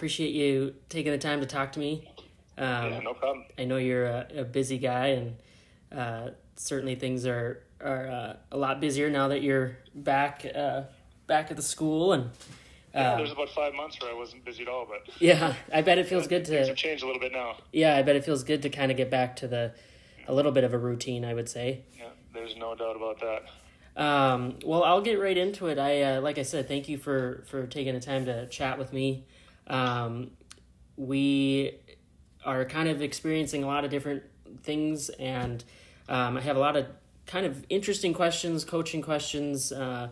appreciate you taking the time to talk to me. Um, yeah, no problem. I know you're a, a busy guy, and uh, certainly things are are uh, a lot busier now that you're back uh, back at the school. And yeah, there's about five months where I wasn't busy at all, but yeah, I bet it feels good to have changed a little bit now. yeah, I bet it feels good to kind of get back to the a little bit of a routine. I would say. Yeah, there's no doubt about that. Um, well, I'll get right into it. I uh, like I said, thank you for for taking the time to chat with me. Um, we are kind of experiencing a lot of different things, and um, I have a lot of kind of interesting questions, coaching questions. Uh,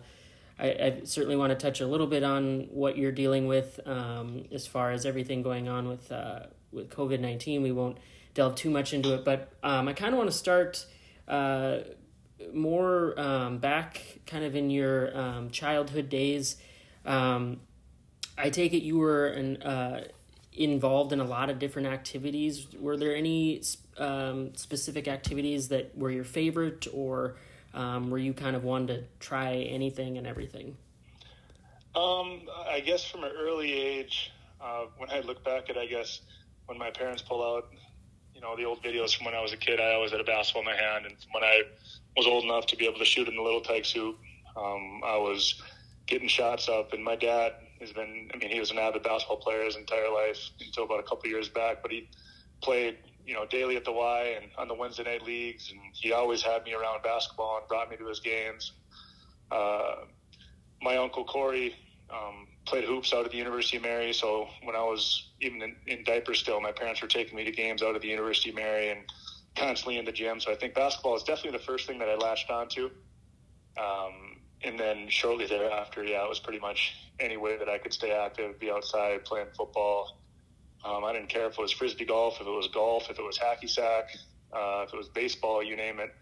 I, I certainly want to touch a little bit on what you're dealing with um, as far as everything going on with uh, with COVID nineteen. We won't delve too much into it, but um, I kind of want to start. Uh, more um, back kind of in your um, childhood days. I take it you were an, uh, involved in a lot of different activities. Were there any um, specific activities that were your favorite, or um, were you kind of one to try anything and everything? Um, I guess from an early age, uh, when I look back at, I guess, when my parents pull out, you know, the old videos from when I was a kid, I always had a basketball in my hand. And when I was old enough to be able to shoot in the little Tikes hoop, um, I was getting shots up. And my dad has been, I mean, he was an avid basketball player his entire life until about a couple years back, but he played, you know, daily at the Y and on the Wednesday night leagues. And he always had me around basketball and brought me to his games. Uh, my uncle Corey um, played hoops out at the University of Mary. So when I was even in, in diapers still, my parents were taking me to games out at the University of Mary and constantly in the gym. So I think basketball is definitely the first thing that I latched onto. Um, and then shortly thereafter, yeah, it was pretty much any way that I could stay active, be outside playing football. Um, I didn't care if it was frisbee golf, if it was golf, if it was hacky sack, uh, if it was baseball, you name it.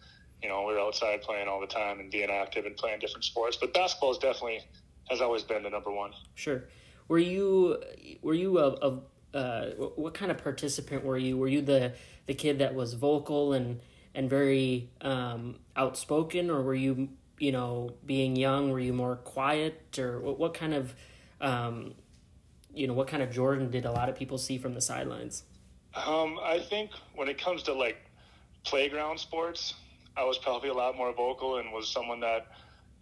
You know, we were outside playing all the time and being active and playing different sports. But basketball is definitely has always been the number one. Sure. Were you were you a, a uh, what kind of participant were you? Were you the the kid that was vocal and and very um, outspoken, or were you you know being young? Were you more quiet, or what, what kind of um, you know what kind of Jordan did a lot of people see from the sidelines? Um, I think when it comes to like playground sports, I was probably a lot more vocal and was someone that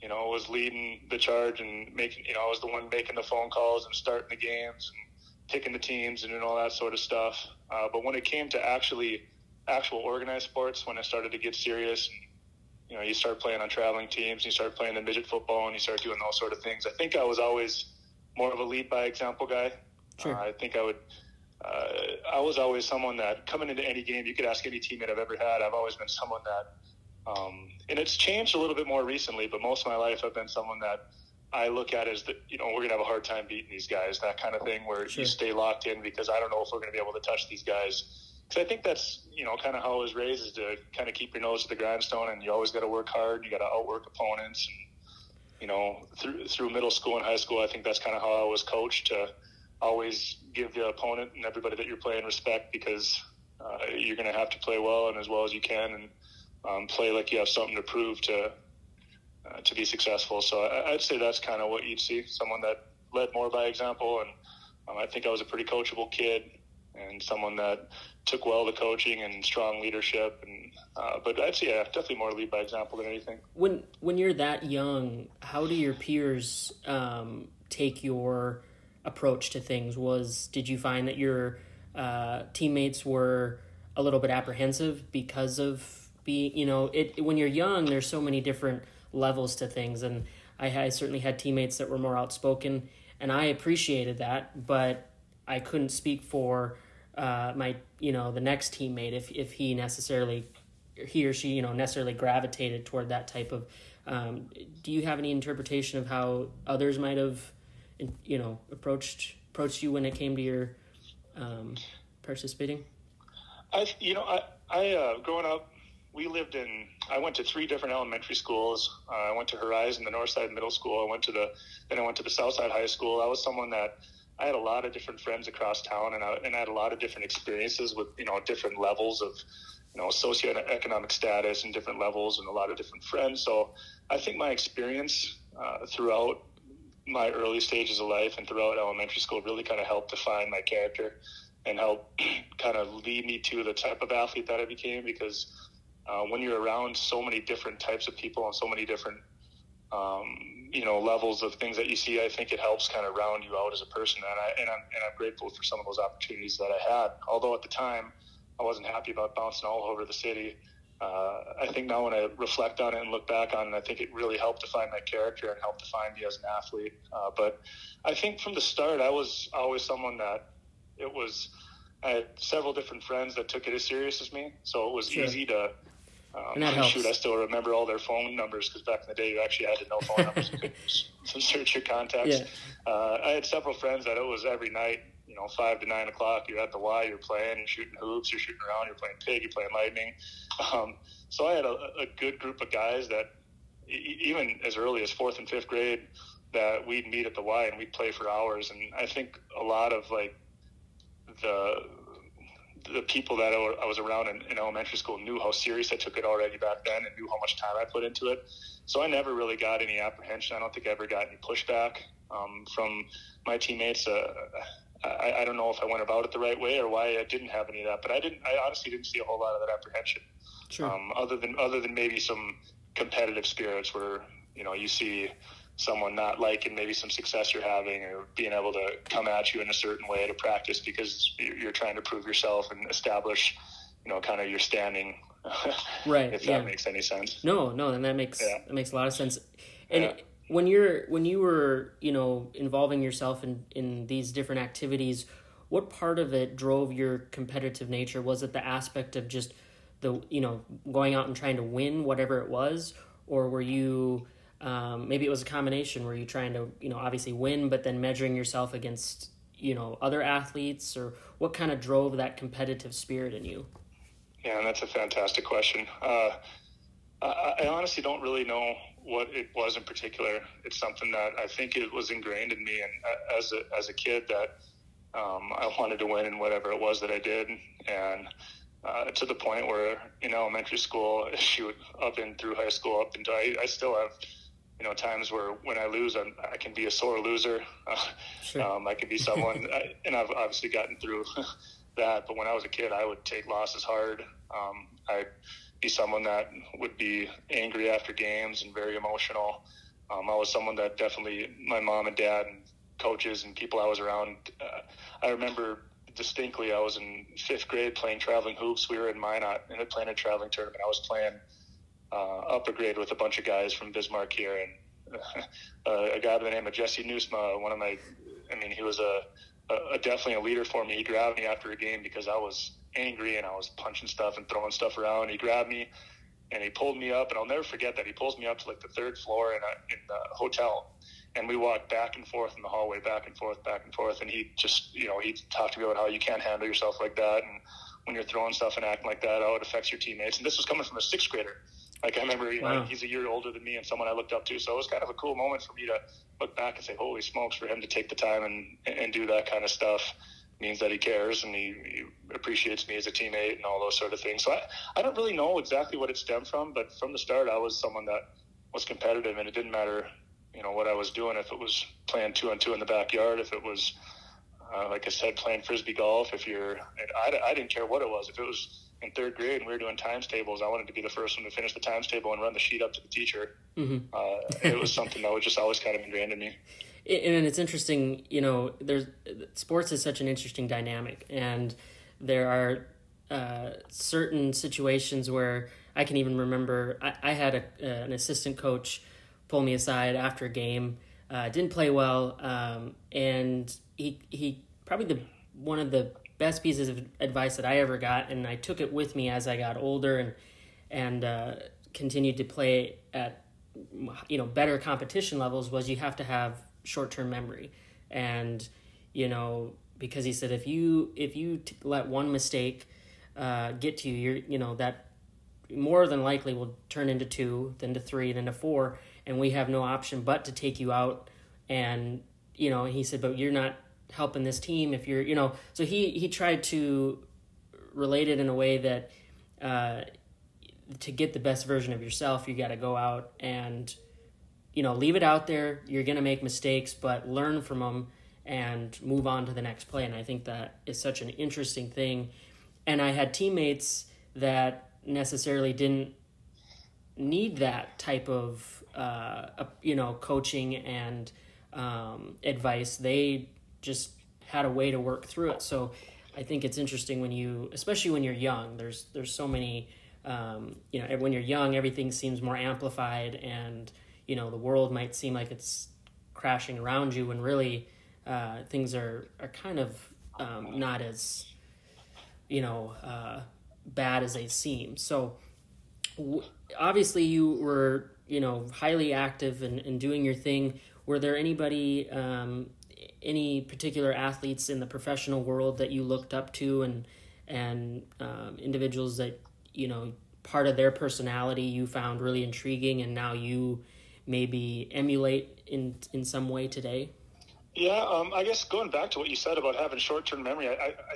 you know, was leading the charge and making, you know, I was the one making the phone calls and starting the games and picking the teams and doing all that sort of stuff. Uh, but when it came to actually actual organized sports, when I started to get serious, and, you know, you start playing on traveling teams, and you start playing the midget football, and you start doing those sort of things. I think I was always more of a lead by example guy. Sure. Uh, I think I would. Uh, I was always someone that coming into any game, you could ask any teammate I've ever had. I've always been someone that um, and it's changed a little bit more recently, but most of my life I've been someone that I look at as that you know we're gonna have a hard time beating these guys, that kind of thing, where sure. you stay locked in because I don't know if we're gonna be able to touch these guys. Because I think that's you know kind of how I was raised is to kind of keep your nose to the grindstone, and you always got to work hard. You got to outwork opponents. And, you know, through through middle school and high school, I think that's kind of how I was coached to always give the opponent and everybody that you're playing respect because uh, you're going to have to play well and as well as you can and um, play like you have something to prove to uh, to be successful. So I, would say that's kind of what you'd see someone that led more by example, and um, I think I was a pretty coachable kid and someone that took well to coaching and strong leadership. And uh, but I'd say yeah, definitely more lead by example than anything. When when you're that young, how do your peers um, take your approach to things? Was did you find that your uh, teammates were a little bit apprehensive because of being you know it when you're young there's so many different levels to things and I, I certainly had teammates that were more outspoken and I appreciated that but I couldn't speak for uh, my you know the next teammate if if he necessarily he or she you know necessarily gravitated toward that type of um, do you have any interpretation of how others might have you know approached approached you when it came to your um, participating? I you know I I uh, growing up we lived in i went to three different elementary schools. Uh, i went to horizon the north side middle school. I went to the then i went to the south side high school. I was someone that i had a lot of different friends across town and I, and I had a lot of different experiences with you know different levels of you know socioeconomic status and different levels and a lot of different friends. So I think my experience uh, throughout my early stages of life and throughout elementary school really kind of helped define my character and help kind of lead me to the type of athlete that I became because uh, when you're around so many different types of people and so many different um, you know levels of things that you see, I think it helps kind of round you out as a person. And I and I'm and I'm grateful for some of those opportunities that I had. Although at the time I wasn't happy about bouncing all over the city. Uh, I think now when I reflect on it and look back on it, I think it really helped define my character and helped define me as an athlete. Uh, but I think from the start, I was always someone that it was. I had several different friends that took it as serious as me, so it was sure. easy to um, and that helps. Shoot, I still remember all their phone numbers because back in the day you actually had to know phone numbers to search your contacts. Yeah. Uh, I had several friends that it was every night, you know, five to nine o'clock. You're at the Y, you're playing, you're shooting hoops, you're shooting around, you're playing pig, you're playing lightning. Um, so I had a, a, good group of guys that even as early as fourth and fifth grade that we'd meet at the Y and we'd play for hours. And I think a lot of like the the people that I was around in, in, elementary school knew how serious I took it already back then and knew how much time I put into it. So I never really got any apprehension. I don't think I ever got any pushback um, from my teammates. Uh, I, I, don't know if I went about it the right way or why I didn't have any of that, but I didn't. I honestly didn't see a whole lot of that apprehension. Sure. Um, other than other than maybe some competitive spirits where you know you see someone not liking maybe some success you're having or being able to come at you in a certain way to practice because you're trying to prove yourself and establish you know kind of your standing right if that yeah. makes any sense no no and that makes yeah. that makes a lot of sense and yeah. when you're when you were you know involving yourself in in these different activities what part of it drove your competitive nature was it the aspect of just the you know going out and trying to win whatever it was or were you um, maybe it was a combination where you're trying to, you know, obviously win, but then measuring yourself against, you know, other athletes, or what kind of drove that competitive spirit in you? Yeah, and that's a fantastic question. Uh, I, I honestly don't really know what it was in particular. It's something that I think it was ingrained in me, and uh, as a as a kid, that um, I wanted to win in whatever it was that I did, and uh, to the point where in elementary school, shoot, up and through high school, up into I, I still have you know, times where when I lose, I'm, i can be a sore loser. Sure. um, I can be someone, I, and I've obviously gotten through that. But when I was a kid, I would take losses hard. Um, I'd be someone that would be angry after games and very emotional. Um, I was someone that definitely my mom and dad and coaches and people I was around. Uh, I remember distinctly I was in fifth grade playing traveling hoops. We were in Minot and I playing a traveling tournament. I was playing uh, upper grade with a bunch of guys from Bismarck here, and uh, a guy by the name of Jesse Newsma, one of my, I mean, he was a, a, a, definitely a leader for me. He grabbed me after a game because I was angry and I was punching stuff and throwing stuff around. He grabbed me and he pulled me up, and I'll never forget that. He pulls me up to like the third floor in, a, in the hotel, and we walked back and forth in the hallway, back and forth, back and forth. And he just, you know, he talked to me about how you can't handle yourself like that, and when you're throwing stuff and acting like that, how it affects your teammates. And this was coming from a sixth grader. Like I remember, you know, wow. he's a year older than me and someone I looked up to. So it was kind of a cool moment for me to look back and say, "Holy smokes!" For him to take the time and and do that kind of stuff means that he cares and he, he appreciates me as a teammate and all those sort of things. So I, I don't really know exactly what it stemmed from, but from the start, I was someone that was competitive, and it didn't matter, you know, what I was doing. If it was playing two on two in the backyard, if it was, uh, like I said, playing frisbee golf, if you're, I, I didn't care what it was. If it was in third grade and we were doing times tables, I wanted to be the first one to finish the times table and run the sheet up to the teacher. Mm-hmm. Uh, it was something that was just always kind of ingrained in me. And it's interesting, you know, there's sports is such an interesting dynamic, and there are uh, certain situations where I can even remember I, I had a, uh, an assistant coach pull me aside after a game, uh, didn't play well, um, and he he probably the one of the best pieces of advice that I ever got, and I took it with me as I got older and and uh, continued to play at you know better competition levels. Was you have to have short term memory, and you know because he said if you if you t- let one mistake uh, get to you, you're you know that more than likely will turn into two, then to three, then to four, and we have no option but to take you out. And you know, he said, but you're not helping this team if you're you know so he he tried to relate it in a way that uh, to get the best version of yourself, you got to go out and you know leave it out there. You're gonna make mistakes, but learn from them and move on to the next play. And I think that is such an interesting thing. And I had teammates that necessarily didn't need that type of uh, you know coaching and um, advice. They just had a way to work through it. So I think it's interesting when you, especially when you're young. There's there's so many. Um, you know, when you're young, everything seems more amplified, and you know the world might seem like it's crashing around you, when really uh, things are are kind of um, not as you know uh, bad as they seem. So w- obviously, you were you know highly active and, and doing your thing. Were there anybody um, any particular athletes in the professional world that you looked up to and and um, individuals that you know part of their personality you found really intriguing and now you maybe emulate in in some way today? Yeah um, i guess going back to what you said about having short-term memory I, I, I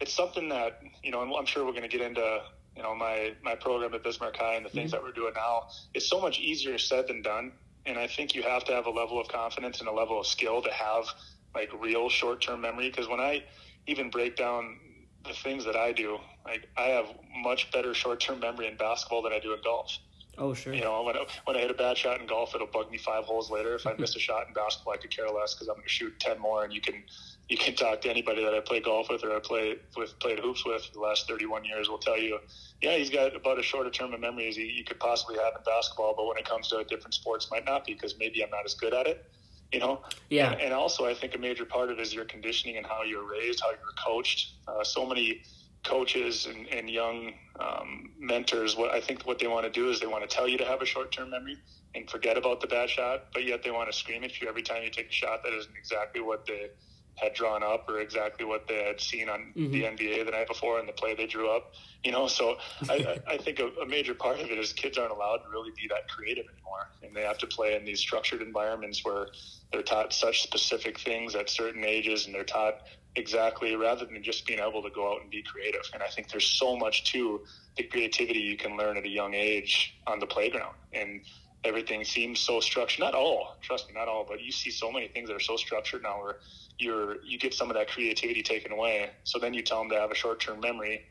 it's something that you know i'm sure we're going to get into you know my my program at bismarck high and the things mm-hmm. that we're doing now. It's so much easier said than done and I think you have to have a level of confidence and a level of skill to have like real short term memory. Because when I even break down the things that I do, like I have much better short term memory in basketball than I do in golf. Oh, sure. You know, when I, when I hit a bad shot in golf, it'll bug me five holes later. If I miss a shot in basketball, I could care less because I'm going to shoot ten more, and you can you can talk to anybody that I play golf with or I play with played hoops with the last 31 years will tell you, yeah, he's got about as short a term of memory as he, you could possibly have in basketball, but when it comes to different sports, might not be because maybe I'm not as good at it. You know, yeah. And, and also, I think a major part of it is your conditioning and how you're raised, how you're coached. Uh, so many coaches and, and young um, mentors, what I think what they want to do is they want to tell you to have a short term memory and forget about the bad shot, but yet they want to scream at you every time you take a shot that isn't exactly what they had drawn up or exactly what they had seen on mm-hmm. the NBA the night before and the play they drew up. You know, so I, I think a, a, major part of it is kids aren't allowed to really be that creative anymore, and they have to play in these structured environments where they're taught such specific things at certain ages, and they're taught exactly rather than just being able to go out and be creative. And I think there's so much to the creativity you can learn at a young age on the playground, and everything seems so structured. Not all, trust me, not all, but you see so many things that are so structured now where you're you get some of that creativity taken away. So then you tell them to have a short term memory,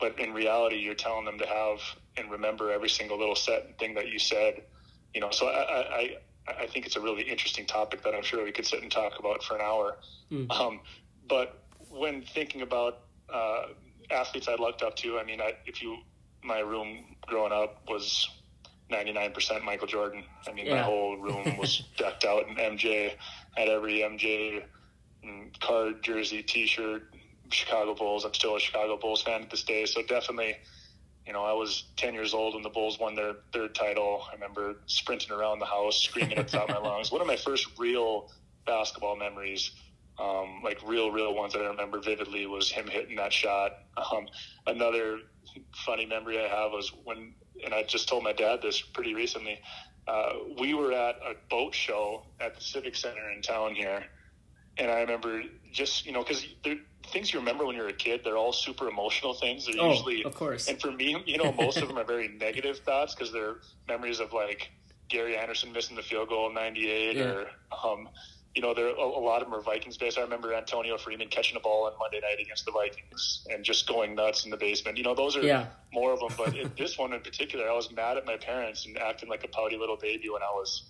but in reality, you're telling them to have and remember every single little set thing that you said. You know, so I I, I think it's a really interesting topic that I'm sure we could sit and talk about for an hour. Mm. Um, but when thinking about uh, athletes I looked up to, I mean, I, if you my room growing up was 99% Michael Jordan. I mean, yeah. my whole room was decked out in MJ. Had every MJ card, jersey, T-shirt, Chicago Bulls. I'm still a Chicago Bulls fan to this day, so definitely, you know, I was 10 years old when the Bulls won their third title. I remember sprinting around the house, screaming at the top of my lungs. One of my first real basketball memories, um, like real, real ones that I remember vividly, was him hitting that shot. Um, another funny memory I have was when, and I just told my dad this pretty recently. Uh, we were at a boat show at the Civic Center in town here and I remember just you know because the things you remember when you're a kid, they're all super emotional things. They're oh, usually, of course. And for me, you know, most of them are very negative thoughts because they're memories of like Gary Anderson missing the field goal in '98, yeah. or um, you know, there a, a lot of them are Vikings based. I remember Antonio Freeman catching a ball on Monday night against the Vikings and just going nuts in the basement. You know, those are yeah. more of them. But in this one in particular, I was mad at my parents and acting like a pouty little baby when I was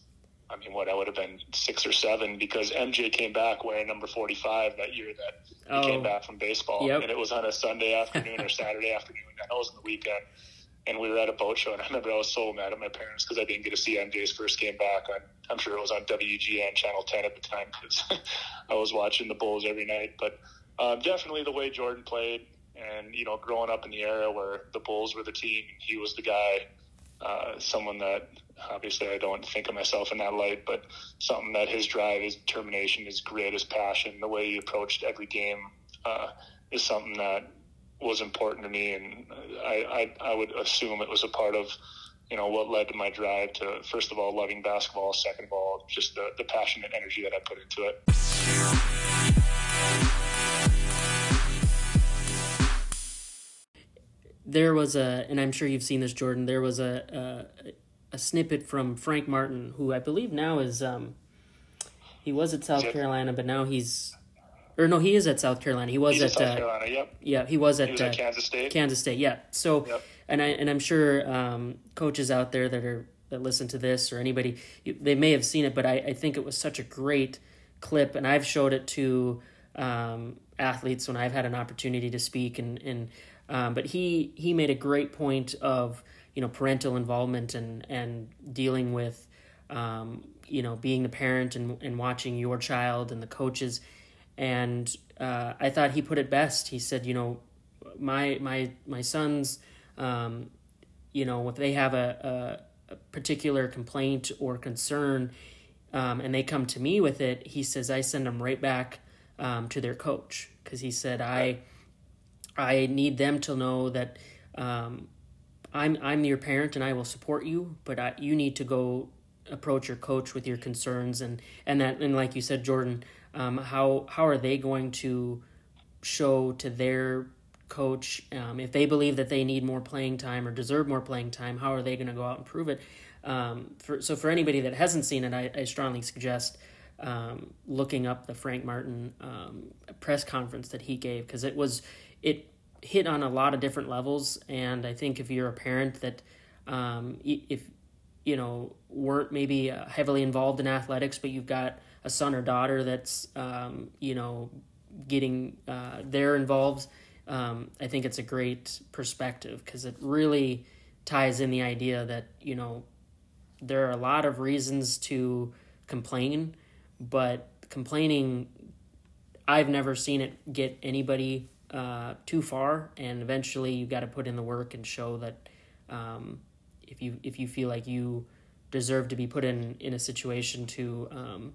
I mean, what I would have been six or seven because MJ came back wearing number 45 that year that he oh. came back from baseball. Yep. And it was on a Sunday afternoon or Saturday afternoon. I know it was on the weekend. And we were at a boat show. And I remember I was so mad at my parents because I didn't get to see MJ's first game back. On, I'm sure it was on WGN Channel 10 at the time because I was watching the Bulls every night. But um, definitely the way Jordan played and, you know, growing up in the era where the Bulls were the team, he was the guy, uh, someone that obviously I don't think of myself in that light, but something that his drive, his determination, his grit, his passion, the way he approached every game uh, is something that was important to me, and I, I I would assume it was a part of you know what led to my drive to first of all loving basketball, second of all just the the passion and energy that I put into it. there was a, and I'm sure you've seen this, Jordan. There was a a, a snippet from Frank Martin, who I believe now is um, he was at South Carolina, but now he's, or no, he is at South Carolina. He was He's at, South uh, Carolina. Yep. yeah, he was at, He was uh, Kansas State. Kansas State, yeah. So, Yep. and I and I'm sure um, coaches out there that are that listen to this or anybody, they may have seen it, but I, I think it was such a great clip, and I've showed it to um, athletes when I've had an opportunity to speak, and and um, but he he made a great point of you know parental involvement and and dealing with um, you know being the parent and and watching your child and the coaches and uh, I thought he put it best. He said, you know, my my my sons, um, you know, if they have a, a, a particular complaint or concern, um, and they come to me with it, he says I send them right back um, to their coach because he said I I need them to know that um, I'm I'm your parent and I will support you, but I, you need to go approach your coach with your concerns and and that and like you said, Jordan, um, how how are they going to show to their coach um, if they believe that they need more playing time or deserve more playing time? How are they going to go out and prove it? Um, for so for anybody that hasn't seen it, I, I strongly suggest um, looking up the Frank Martin um, press conference that he gave because it was it hit on a lot of different levels, and I think if you're a parent that um, if you know weren't maybe uh, heavily involved in athletics, but you've got a son or daughter that's um, you know getting uh, they're involved. Um, I think it's a great perspective because it really ties in the idea that you know there are a lot of reasons to complain, but complaining, I've never seen it get anybody uh, too far, and eventually you got to put in the work and show that um, if you if you feel like you deserve to be put in in a situation to um,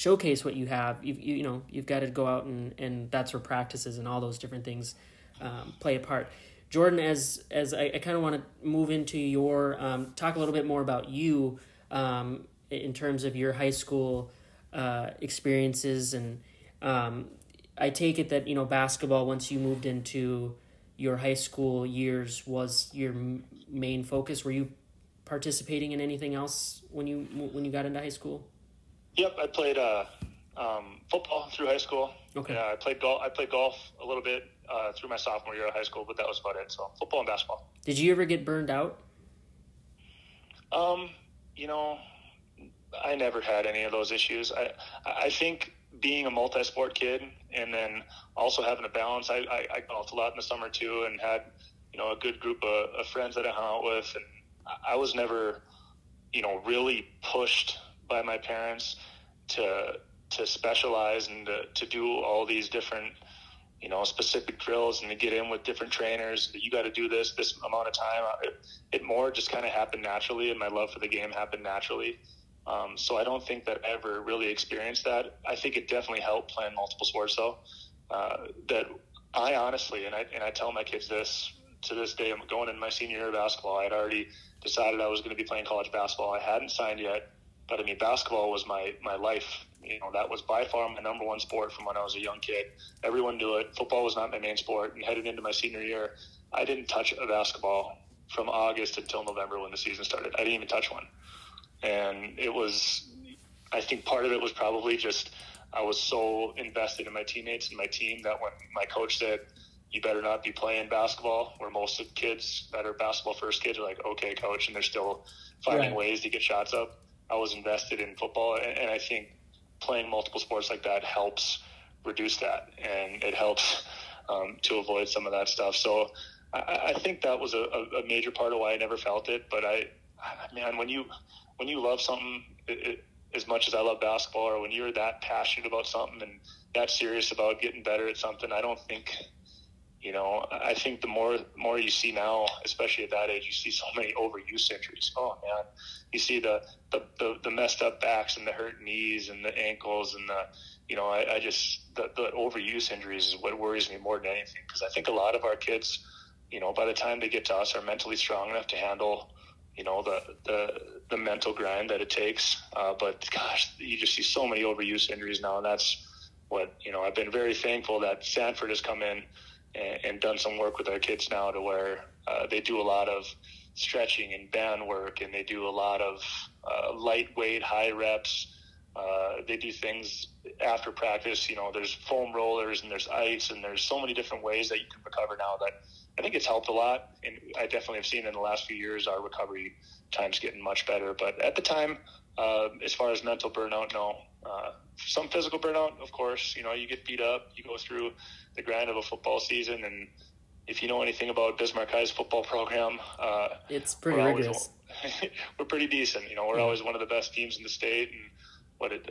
showcase what you have, You've, you know you've got to go out and and that's where practices and all those different things um, play a part. Jordan, as as I, I kind of want to move into your um, talk a little bit more about you um, in terms of your high school uh, experiences, and um, I take it that you know basketball once you moved into your high school years was your m- main focus. Were you participating in anything else when you when you got into high school? Yep, I played uh, um, football through high school. Okay. Yeah, I played golf. I played golf a little bit uh, through my sophomore year of high school, but that was about it. So football and basketball. Did you ever get burned out? Um, you know, I never had any of those issues. I I think being a multi-sport kid and then also having a balance. I I, I golfed a lot in the summer too, and had you know a good group of, of friends that I hung out with, and I- I was never you know really pushed by my parents to to specialize and to, to do all these different you know specific drills and to get in with different trainers. You got to do this this amount of time. It, it more just kind of happened naturally and my love for the game happened naturally. Um, so i don't think that i ever really experienced that. I think it definitely helped playing multiple sports though. Uh, that i honestly and I, and I tell my kids this to this day i'm going in my senior year of basketball. I had already decided i was going to be playing college basketball. I hadn't signed yet but I mean, basketball was my my life. You know, that was by far my number one sport from when I was a young kid. Everyone knew it. Football was not my main sport. And headed into my senior year, I didn't touch a basketball from August until November when the season started. I didn't even touch one. And it was, I think part of it was probably just I was so invested in my teammates and my team that when my coach said, you better not be playing basketball, where most of kids that are basketball first kids are like, okay, coach, and they're still finding Right. ways to get shots up. I was invested in football, and, and I think playing multiple sports like that helps reduce that, and it helps um, to avoid some of that stuff. So I, I think that was a, a major part of why I never felt it. But I, man, when you when you love something it, it, as much as I love basketball, or when you're that passionate about something and that serious about getting better at something, I don't think you know, I think the more more you see now, especially at that age, you see so many overuse injuries. Oh man, you see the the, the, the messed up backs and the hurt knees and the ankles and the you know, I, I just the, the overuse injuries is what worries me more than anything because I think a lot of our kids, you know, by the time they get to us, are mentally strong enough to handle, you know, the the the mental grind that it takes. Uh, but gosh, you just see so many overuse injuries now, and that's what you know. I've been very thankful that Sanford has come in and, and done some work with our kids now to where uh, they do a lot of stretching and band work, and they do a lot of uh, lightweight, high reps. Uh, they do things after practice. You know, there's foam rollers and there's ice, and there's so many different ways that you can recover now that I think it's helped a lot. And I definitely have seen in the last few years our recovery time's getting much better. But at the time, uh, as far as mental burnout, no. Uh, some physical burnout, of course. You know, you get beat up, you go through the grind of a football season, and if you know anything about Bismarck High's football program, uh, it's pretty we're rigorous. Always, we're pretty decent. You know, we're always one of the best teams in the state, and what it,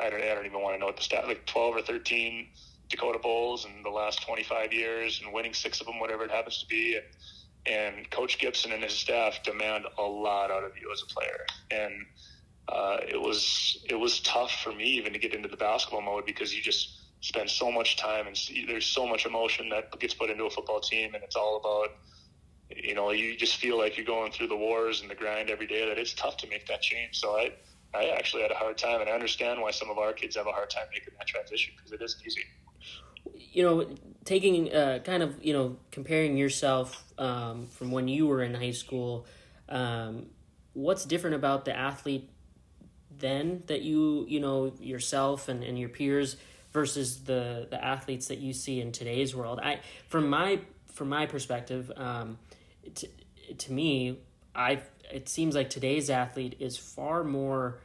I don't, I don't even want to know what the stat like twelve or thirteen Dakota Bowls in the last twenty five years, and winning six of them, whatever it happens to be. And, and Coach Gibson and his staff demand a lot out of you as a player, and uh, it was it was tough for me even to get into the basketball mode because you just spend so much time and see, there's so much emotion that gets put into a football team, and it's all about you know you just feel like you're going through the wars and the grind every day that it's tough to make that change. So I I actually had a hard time, and I understand why some of our kids have a hard time making that transition because it isn't easy. You know, taking uh, kind of you know comparing yourself um, from when you were in high school. Um, what's different about the athlete then that you you know yourself and, and your peers versus the the athletes that you see in today's world. I from my from my perspective, um, to, to me, I it seems like today's athlete is far more,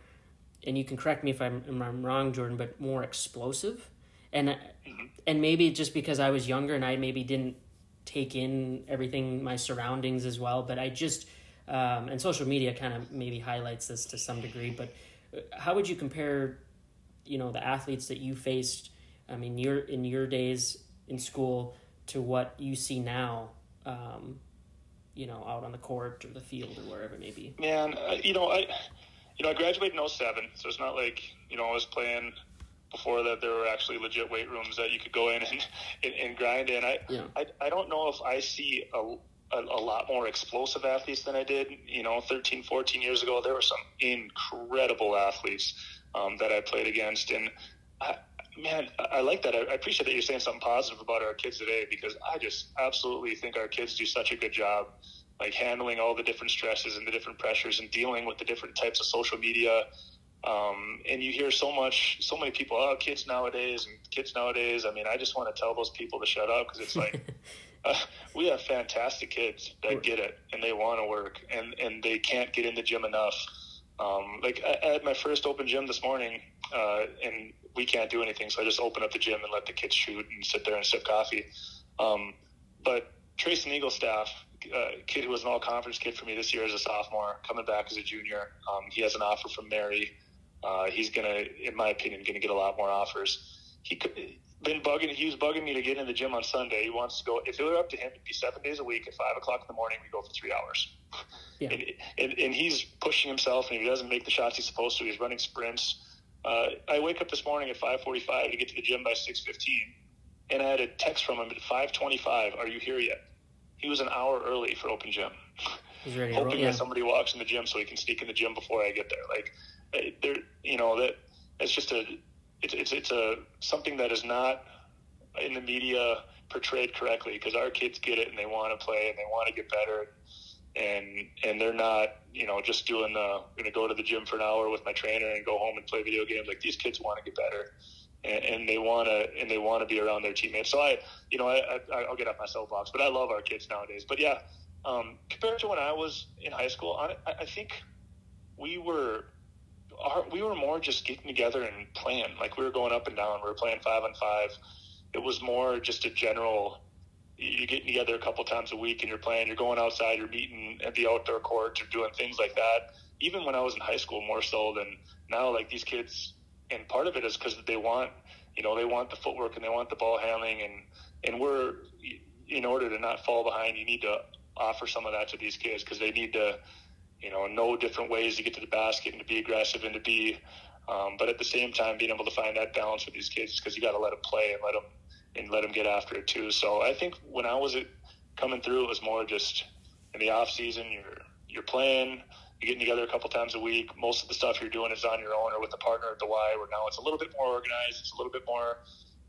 and you can correct me if I'm, if I'm wrong, Jordan, but more explosive, and mm-hmm. and maybe just because I was younger and I maybe didn't take in everything my surroundings as well, but I just um, and social media kind of maybe highlights this to some degree, but uh, how would you compare you know the athletes that you faced i mean you're in your days in school to what you see now um, you know out on the court or the field or wherever it may be man uh, you know i you know i graduated in 07 so it's not like you know i was playing before that there were actually legit weight rooms that you could go in and, and, and grind in I, yeah. I i don't know if i see a a, a, lot more explosive athletes than I did. You know, 13, 14 years ago, there were some incredible athletes um, that I played against. And I, man, I like that. I appreciate that you're saying something positive about our kids today because I just absolutely think our kids do such a good job, like handling all the different stresses and the different pressures and dealing with the different types of social media. Um, and you hear so much, so many people, oh, kids nowadays and kids nowadays. I mean, I just want to tell those people to shut up because it's like, uh, we have fantastic kids that get it and they want to work and, and they can't get in the gym enough um, like I my first open gym this morning, uh, and we can't do anything, so I just open up the gym and let the kids shoot and sit there and sip coffee. Um, but Treysen Eaglestaff, uh, kid who was an all conference kid for me this year as a sophomore, coming back as a junior, um, he has an offer from Mary. Uh, he's gonna, in my opinion, gonna get a lot more offers. He could been bugging. He was bugging me to get in the gym on Sunday. He wants to go. If it were up to him, it'd be seven days a week at five o'clock in the morning. We go for three hours. Yeah. And, and, and he's pushing himself, and he doesn't make the shots he's supposed to. He's running sprints. Uh, I wake up this morning at five forty-five to get to the gym by six fifteen, and I had a text from him at five twenty-five. Are you here yet? He was an hour early for open gym. He's ready. hoping yeah. that somebody walks in the gym so he can sneak in the gym before I get there. Like, there, you know that it's just a it's it's it's a something that is not in the media portrayed correctly because our kids get it and they want to play and they want to get better. And and they're not you know just doing the going to go to the gym for an hour with my trainer and go home and play video games. Like these kids want to get better. And, and they want to and they want to be around their teammates. So I you know I, I I'll get off my soapbox but I love our kids nowadays. But yeah um, compared to when I was in high school I, I think we were our, we were more just getting together and playing. Like we were going up and down. We were playing five on five. It was more just a general. You're getting together a couple times a week and you're playing. You're going outside. You're meeting at the outdoor court. You're doing things like that. Even when I was in high school, more so than now. Like these kids, and part of it is because they want, you know, they want the footwork and they want the ball handling, and and we're in order to not fall behind, you need to offer some of that to these kids because they need to you know, know different ways to get to the basket and to be aggressive and to be, um, but at the same time, being able to find that balance with these kids because you got to let them play and let them and let them get after it too. So I think when I was coming through, it was more just in the off season. You're you're playing, you're getting together a couple times a week. Most of the stuff you're doing is on your own or with a partner at the Y. Where now it's a little bit more organized. It's a little bit more,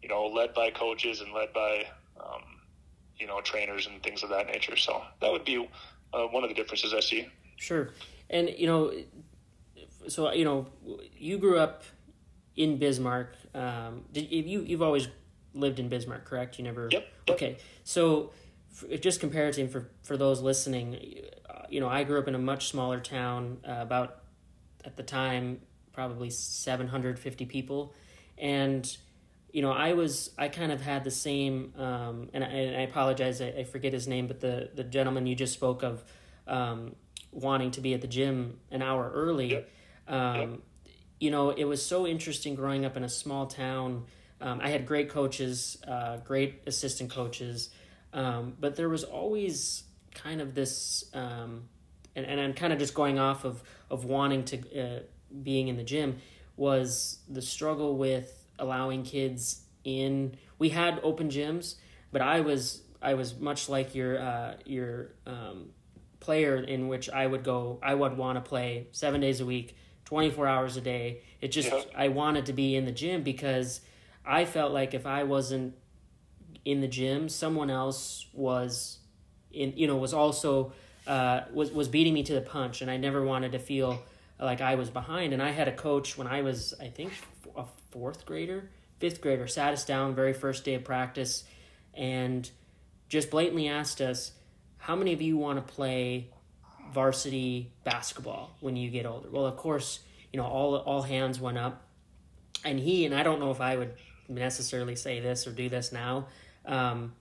you know, led by coaches and led by um, you know, trainers and things of that nature. So that would be uh, one of the differences I see. Sure, and you know, so you know, you grew up in Bismarck. Um, did you you've always lived in Bismarck, correct? You never. Yep. yep. Okay, so just comparative for for those listening, uh, you know, I grew up in a much smaller town, uh, about at the time probably 750 people, and you know, I was I kind of had the same, um, and, I, and I apologize, I, I, forget his name, but the the gentleman you just spoke of, um, wanting to be at the gym an hour early. Yep. Um, yep. You know, it was so interesting growing up in a small town. Um, I had great coaches, uh, great assistant coaches, um, but there was always kind of this, um, and, and I'm kind of just going off of, of wanting to, uh, being in the gym, was the struggle with allowing kids in. We had open gyms, but I was I was much like your uh, your um, player in which I would go. I would want to play seven days a week, twenty four hours a day. It just yeah. I wanted to be in the gym because I felt like if I wasn't in the gym, someone else was in you know was also uh, was was beating me to the punch, and I never wanted to feel like I was behind. And I had a coach when I was I think a fourth grader, fifth grader, sat us down very first day of practice, and just blatantly asked us, "How many of you want to play varsity basketball when you get older?" Well, of course, you know all all hands went up, and he and I don't know if I would necessarily say this or do this now, um,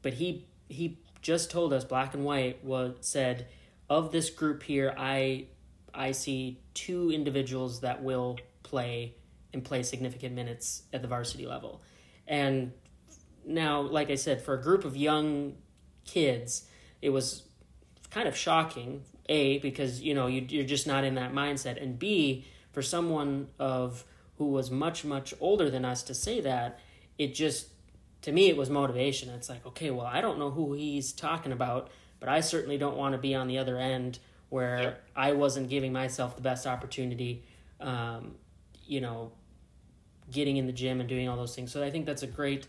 but he he just told us black and white was said of this group here I I see two individuals that will play and play significant minutes at the varsity level. And now, like I said, for a group of young kids, it was kind of shocking. A because you know you, you're just not in that mindset, and B for someone of who was much much older than us to say that, it just to me it was motivation. It's like okay, well I don't know who he's talking about, but I certainly don't want to be on the other end where. I wasn't giving myself the best opportunity. Um, you know, getting in the gym and doing all those things. So I think that's a great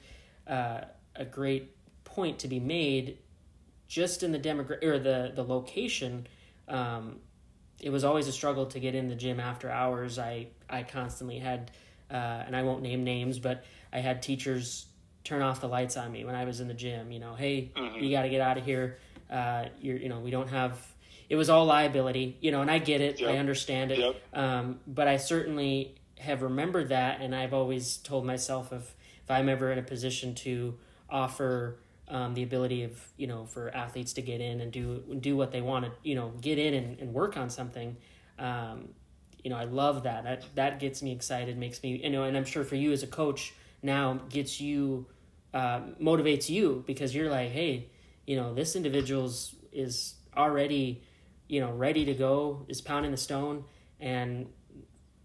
uh, a great point to be made. Just in the demogra- or the the location, um, it was always a struggle to get in the gym after hours. I I constantly had, uh, and I won't name names, but I had teachers turn off the lights on me when I was in the gym. You know, hey, mm-hmm. you got to get out of here. Uh, you're you know we don't have. It was all liability, you know, and I get it. Yep. I understand it. Yep. Um, but I certainly have remembered that, and I've always told myself if if I'm ever in a position to offer um, the ability of you know for athletes to get in and do do what they want to you know get in and, and work on something. Um, you know, I love that. That that gets me excited, makes me you know, and I'm sure for you as a coach now gets you uh, motivates you because you're like, hey, you know, this individual's is already you know ready to go, is pounding the stone, and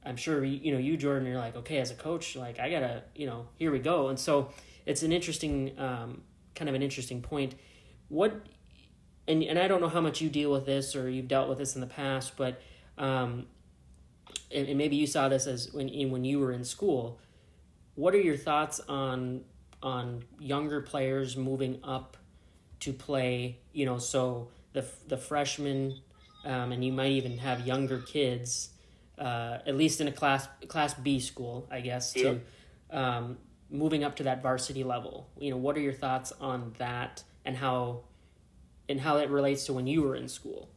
I'm sure you know you Jordan. You're like, okay, as a coach, like I gotta, you know, here we go. And so it's an interesting, um, kind of an interesting point. What, and and I don't know how much you deal with this or you've dealt with this in the past, but, um, and, and maybe you saw this as when when you were in school. What are your thoughts on on younger players moving up to play? You know, so the the freshmen, um, and you might even have younger kids uh, at least in a class class B school, I guess, to um, moving up to that varsity level. You know, what are your thoughts on that and how and how that relates to when you were in school?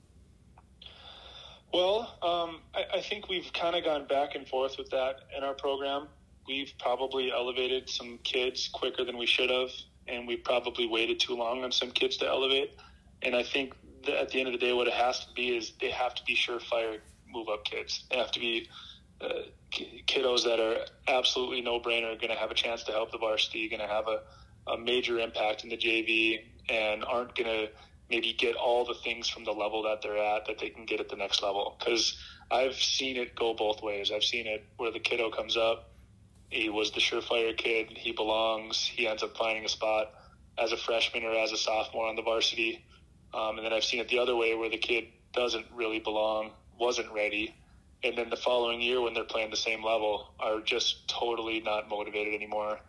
Well, um, I, I, think we've kind of gone back and forth with that in our program. We've probably elevated some kids quicker than we should have, and we probably waited too long on some kids to elevate. And I think at the end of the day, what it has to be is they have to be surefire move up kids. They have to be uh, kiddos that are absolutely no brainer, are going to have a chance to help the varsity, going to have a, a major impact in the JV, and aren't going to maybe get all the things from the level that they're at that they can get at the next level. Because I've seen it go both ways. I've seen it where the kiddo comes up, he was the surefire kid, he belongs, he ends up finding a spot as a freshman or as a sophomore on the varsity. Um, and then I've seen it the other way where the kid doesn't really belong wasn't ready, and then the following year when they're playing the same level are just totally not motivated anymore.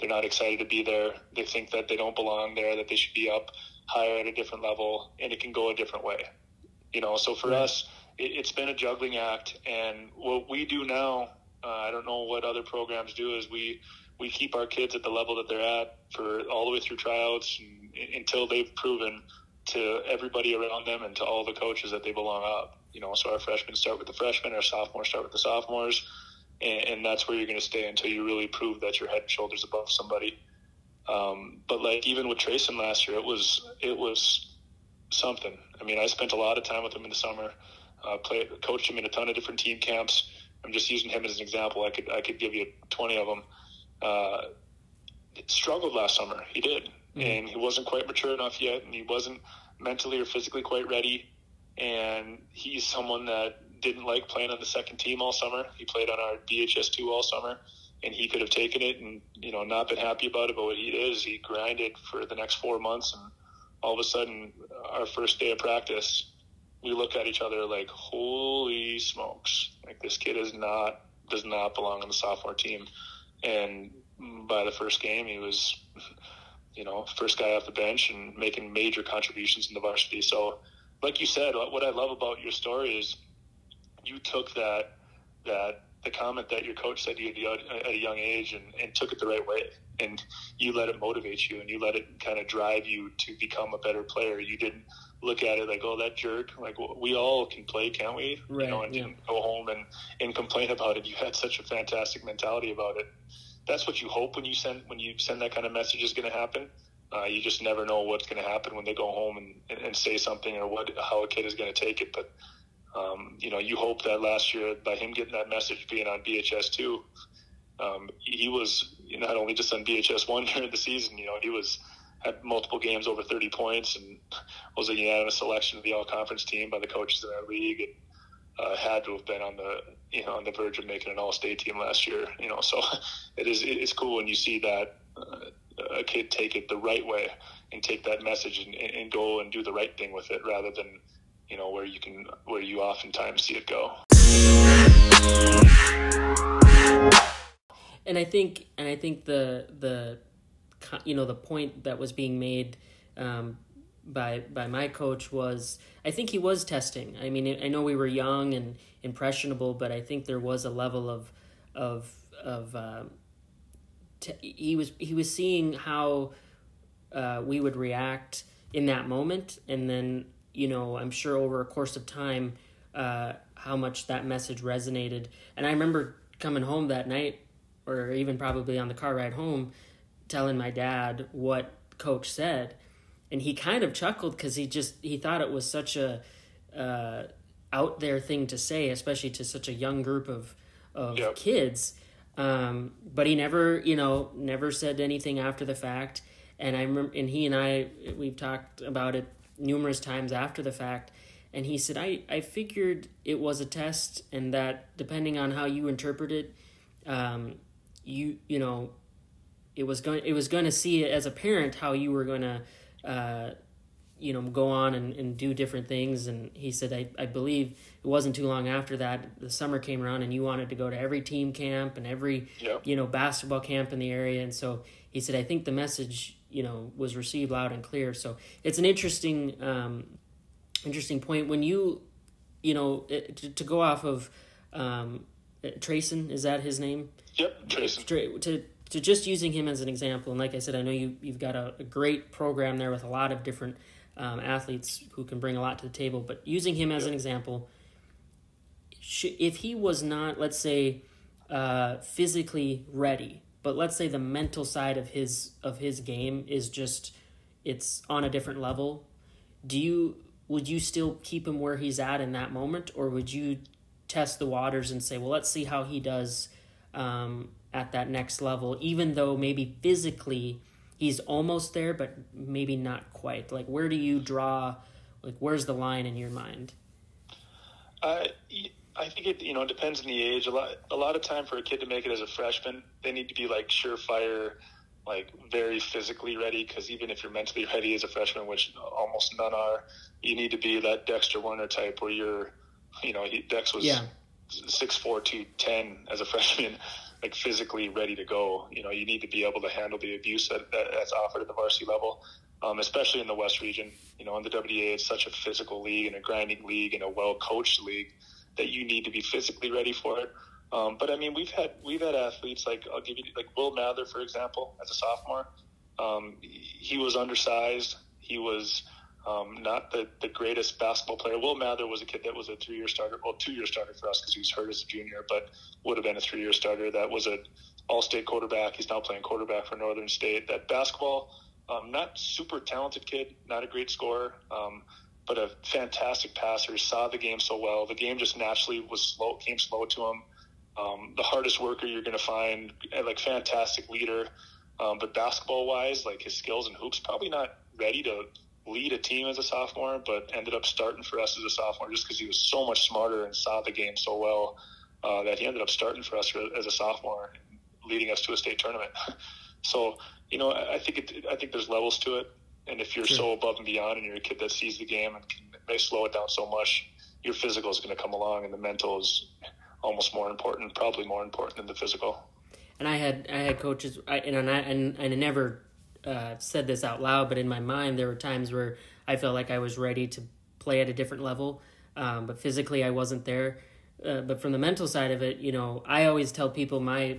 they're not excited to be there. They think that they don't belong there, that they should be up higher at a different level, and it can go a different way. You know, so for us, it, has been a juggling act, and what we do now, uh, I don't know what other programs do, is we we keep our kids at the level that they're at for all the way through tryouts and, until they've proven to everybody around them and to all the coaches that they belong up. You know, so our freshmen start with the freshmen, our sophomores start with the sophomores, and, and that's where you're going to stay until you really prove that you're head and shoulders above somebody. Um, but like even with Treysen last year, it was it was something. I mean, I spent a lot of time with him in the summer. Uh, played, coached him in a ton of different team camps. I'm just using him as an example. I could I could give you 20 of them. Uh, struggled last summer. He did, mm-hmm. and he wasn't quite mature enough yet, and he wasn't mentally or physically quite ready. And he's someone that didn't like playing on the second team all summer. He played on our BHS two all summer, and he could have taken it and you know not been happy about it. But what he did is, he grinded for the next four months, and all of a sudden, our first day of practice, we look at each other like, "Holy smokes! Like this kid is not does not belong on the sophomore team." And by the first game, he was, you know, first guy off the bench and making major contributions in the varsity. So, like you said, what I love about your story is you took that that the comment that your coach said to you at a young age and, and took it the right way. And you let it motivate you and you let it kind of drive you to become a better player. You didn't look at it like oh that jerk. Like we all can play can't we? Right, you know and yeah. go home and and complain about it. You had such a fantastic mentality about it. That's what you hope when you send when you send that kind of message is going to happen uh, you just never know what's going to happen when they go home and, and, and say something or what how a kid is going to take it but um, you know, you hope that last year by him getting that message being on BHS two, um, he was not only just on BHS one during the season. You know, he was had multiple games over 30 points and was a unanimous selection of the all conference team by the coaches in our league and uh, had to have been on the you know on the verge of making an all state team last year. You know, so it is it's cool when you see that uh, a kid take it the right way and take that message and, and go and do the right thing with it rather than you know where you can where you oftentimes see it go and i think and i think the the you know the point that was being made um, by by my coach was I think he was testing. I mean, I know we were young and impressionable, but I think there was a level of of of uh, t- he was he was seeing how uh, we would react in that moment, and then you know, I'm sure over a course of time, uh, how much that message resonated. And I remember coming home that night, or even probably on the car ride home, telling my dad what coach said. And he kind of chuckled because he just he thought it was such a uh, out there thing to say, especially to such a young group of of yep. kids. Um, but he never, you know, never said anything after the fact. And I remember, and he and I, we've talked about it numerous times after the fact and he said i i figured it was a test and that depending on how you interpret it um, you you know it was going it was going to see as a parent how you were going to uh, you know go on and, and do different things and he said I, I believe it wasn't too long after that the summer came around and you wanted to go to every team camp and every yep. you know basketball camp in the area and so he said i think the message you know was received loud and clear. So it's an interesting um, interesting point when you you know it, to, to, go off of um, Treysen is that his name? Yep, Treysen. To to just using him as an example, and like I said, I know you you've got a, a great program there with a lot of different um, athletes who can bring a lot to the table. But using him as yep. an example, if he was not, let's say, uh, physically ready but let's say the mental side of his of his game is just it's on a different level do you would you still keep him where he's at in that moment or would you test the waters and say well let's see how he does um, at that next level even though maybe physically he's almost there but maybe not quite like where do you draw like where's the line in your mind uh, I think it you know depends on the age. A lot a lot of time for a kid to make it as a freshman, they need to be like surefire, like very physically ready. Because even if you're mentally ready as a freshman, which almost none are, you need to be that Dexter Werner type where you're, you know, he, Dex was yeah. six four two ten as a freshman. Like physically ready to go. You know, you need to be able to handle the abuse that, that that's offered at the varsity level, um, especially in the West region. You know, in the WDA, it's such a physical league and a grinding league and a well coached league that you need to be physically ready for it. Um, but I mean, we've had we've had athletes like I'll give you like Will Mather, for example, as a sophomore. Um, he was undersized. He was um, not the, the greatest basketball player. Will Mather was a kid that was a three year starter, well, two year starter for us because he was hurt as a junior, but would have been a three year starter. That was an all state quarterback. He's now playing quarterback for Northern State. That basketball, um, not super talented kid, not a great scorer, um, but a fantastic passer. Saw the game so well. The game just naturally was slow, came slow to him. Um, the hardest worker you're going to find, like fantastic leader. Um, but basketball wise, like his skills and hoops, probably not ready to lead a team as a sophomore, but ended up starting for us as a sophomore just because he was so much smarter and saw the game so well uh, that he ended up starting for us as a sophomore, leading us to a state tournament. so, you know, I think it, I think there's levels to it, and if you're sure. so above and beyond, and you're a kid that sees the game and can, may slow it down so much, your physical is going to come along, and the mental is almost more important, probably more important than the physical. And I had I had coaches, I, and I and, and I never uh, said this out loud, but in my mind, there were times where I felt like I was ready to play at a different level, um, but physically I wasn't there. Uh, but from the mental side of it, you know, I always tell people my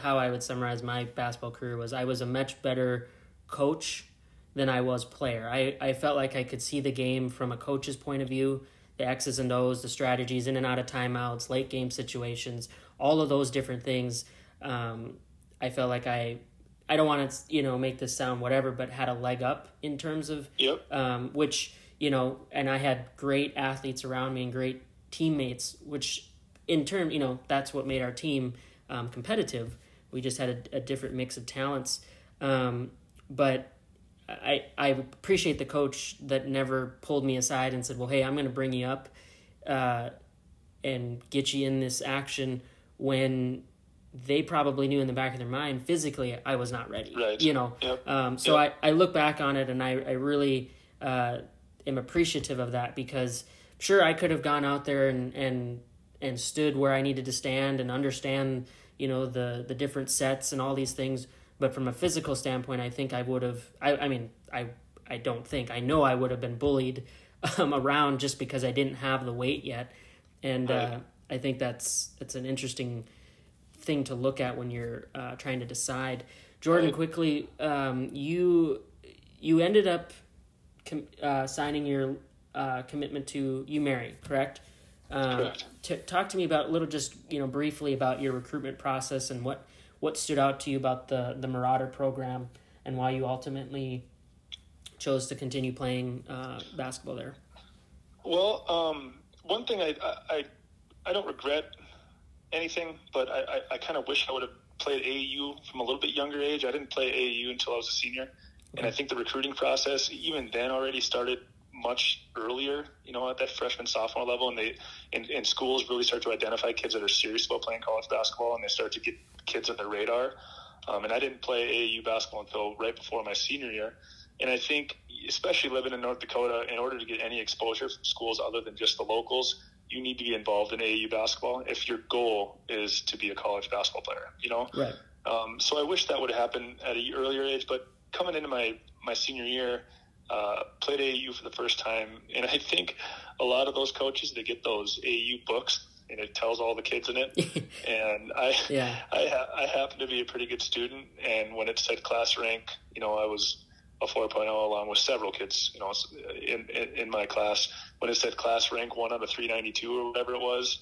how I would summarize my basketball career was I was a much better coach than I was player. I, I felt like I could see the game from a coach's point of view, the X's and O's, the strategies in and out of timeouts, late game situations, all of those different things. Um, I felt like I I don't want to you know make this sound whatever, but had a leg up in terms of yep. um, which you know, and I had great athletes around me and great teammates, which in turn you know that's what made our team um, competitive. We just had a, a different mix of talents, um, but I I appreciate the coach that never pulled me aside and said, "Well, hey, I'm going to bring you up." Uh, and get you in this action when they probably knew in the back of their mind physically I was not ready. Right. You know. Yep. Um, so yep. I, I look back on it and I, I really uh, am appreciative of that because sure I could have gone out there and, and and stood where I needed to stand and understand, you know, the the different sets and all these things. But from a physical standpoint, I think I would have I, I mean, I I don't think. I know I would have been bullied um, around just because I didn't have the weight yet. And right. uh, I think that's that's an interesting thing to look at when you're uh, trying to decide. Jordan, quickly, um, you you ended up com- uh, signing your uh, commitment to UMary, correct? Um, correct. T- talk to me about a little, just you know, briefly about your recruitment process and what what stood out to you about the the Marauder program and why you ultimately chose to continue playing uh, basketball there. Well, um, one thing I, I I don't regret anything, but I, I, I kind of wish I would have played AAU from a little bit younger age. I didn't play AAU until I was a senior, and I think the recruiting process even then already started much earlier. You know, at that freshman sophomore level, and they and, and schools really start to identify kids that are serious about playing college basketball, and they start to get kids on their radar. Um, and I didn't play AAU basketball until right before my senior year. And I think, especially living in North Dakota, in order to get any exposure from schools other than just the locals, you need to be involved in AAU basketball if your goal is to be a college basketball player. You know, right? Um, so I wish that would happen at an earlier age, but coming into my my senior year, uh, played AAU for the first time, and I think a lot of those coaches they get those AAU books and it tells all the kids in it. and I, yeah. I, ha- I happen to be a pretty good student, and when it said class rank, you know, I was a 4.0 along with several kids, you know, in, in, in my class. When it said class rank one out of 392 or whatever it was,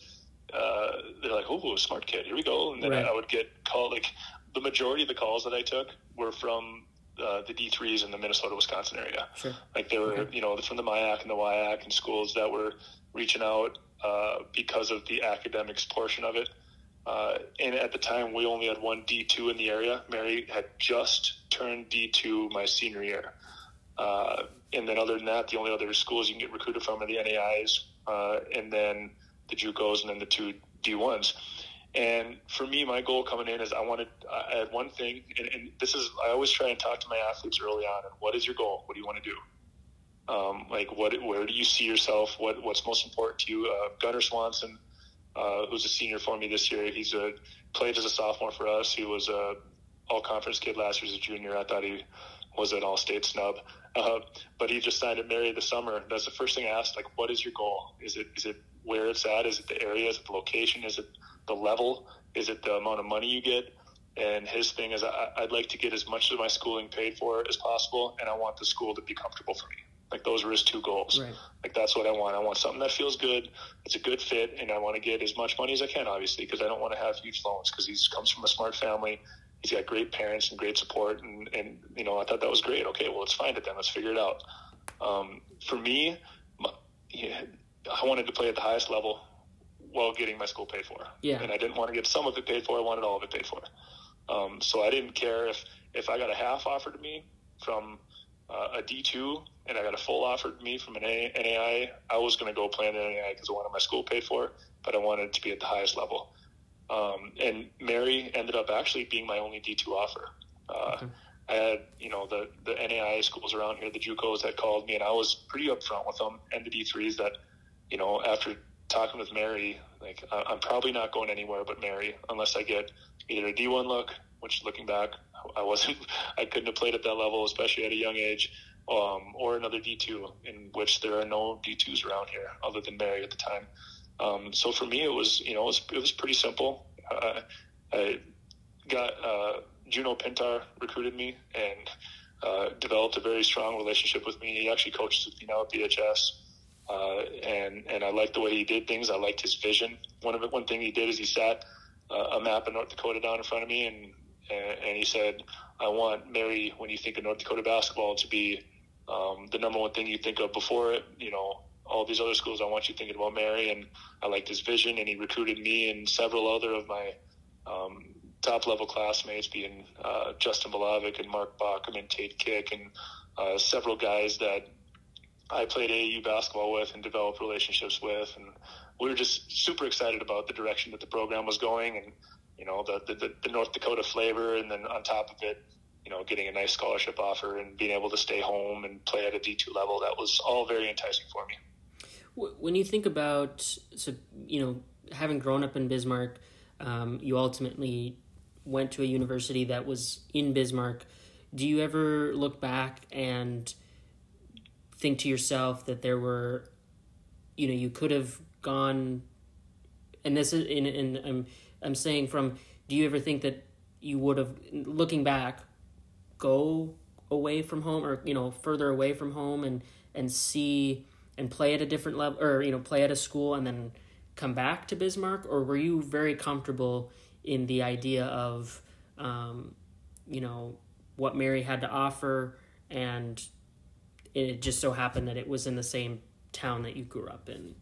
uh, they're like, "Oh, smart kid, here we go." And then right. I would get called. Like the majority of the calls that I took were from uh, the D3s in the Minnesota, Wisconsin area. Sure. Like they were, okay. you know, from the MIAC and the WIAC and schools that were reaching out uh, because of the academics portion of it. Uh, and at the time, we only had one D2 in the area. Mary had just turned D2 my senior year. Uh, and then, other than that, the only other schools you can get recruited from are the NAIs, uh, and then the JUCOs, and then the two D1s. And for me, my goal coming in is I wanted, I had one thing, and, and this is, I always try and talk to my athletes early on. And what is your goal? What do you want to do? Um, like, what, where do you see yourself? What, what's most important to you? Uh, Gunnar Swanson, uh, who's a senior for me this year. He's a played as a sophomore for us. He was a all conference kid last year as a junior. I thought he was an all state snub. Uh, but he just signed at Mary this summer. That's the first thing I asked, like, what is your goal? Is it is it where it's at? Is it the area? Is it the location? Is it the level? Is it the amount of money you get? And his thing is, I, I'd like to get as much of my schooling paid for as possible, and I want the school to be comfortable for me. Like those were his two goals. Right. Like that's what I want. I want something that feels good. It's a good fit, and I want to get as much money as I can, obviously, because I don't want to have huge loans. Because he comes from a smart family. He's got great parents and great support, and and you know I thought that was great. Okay, well let's find it then. Let's figure it out. Um, for me, my, yeah, I wanted to play at the highest level while getting my school paid for. Yeah. And I didn't want to get some of it paid for. I wanted all of it paid for. Um, so I didn't care if if I got a half offered to me from uh, a D2 and I got a full offer to me from an a- NAI, I was going to go play in NAI because I wanted my school paid for, but I wanted to be at the highest level. Um, and Mary ended up actually being my only D2 offer. Uh, okay. I had, you know, the, the NAI schools around here, the JUCOs that called me, and I was pretty upfront with them, and the D3s that, you know, after talking with Mary, like, I'm probably not going anywhere but Mary unless I get either a D1 look, which looking back, I wasn't, I couldn't have played at that level, especially at a young age, um, or another D2, in which there are no D2s around here other than Mary at the time. Um, so for me, it was, you know, it was, it was pretty simple. Uh, I got uh, Juno Pintar recruited me and uh, developed a very strong relationship with me. He actually coaches with me now at BHS. Uh, and and I liked the way he did things. I liked his vision. One of it, one thing he did is he sat uh, a map of North Dakota down in front of me, and and he said, "I want Mary when you think of North Dakota basketball to be um, the number one thing you think of before it. You know, all these other schools. I want you thinking about Mary." And I liked his vision, and he recruited me and several other of my um, top level classmates, being uh, Justin Balavic and Mark Bachman and Tate Kick, and uh, several guys that I played AAU basketball with and developed relationships with, and we were just super excited about the direction that the program was going, and you know the the, the North Dakota flavor, and then on top of it, you know, getting a nice scholarship offer and being able to stay home and play at a D two level. That was all very enticing for me. When you think about, so you know, having grown up in Bismarck, um, you ultimately went to a university that was in Bismarck. Do you ever look back and think to yourself that there were, you know, you could have gone, and this is, in, in I'm, I'm saying from, do you ever think that you would have, looking back, go away from home or, you know, further away from home and, and see and play at a different level or, you know, play at a school and then come back to Bismarck? Or were you very comfortable in the idea of, um, you know, what Mary had to offer and it just so happened that it was in the same town that you grew up in?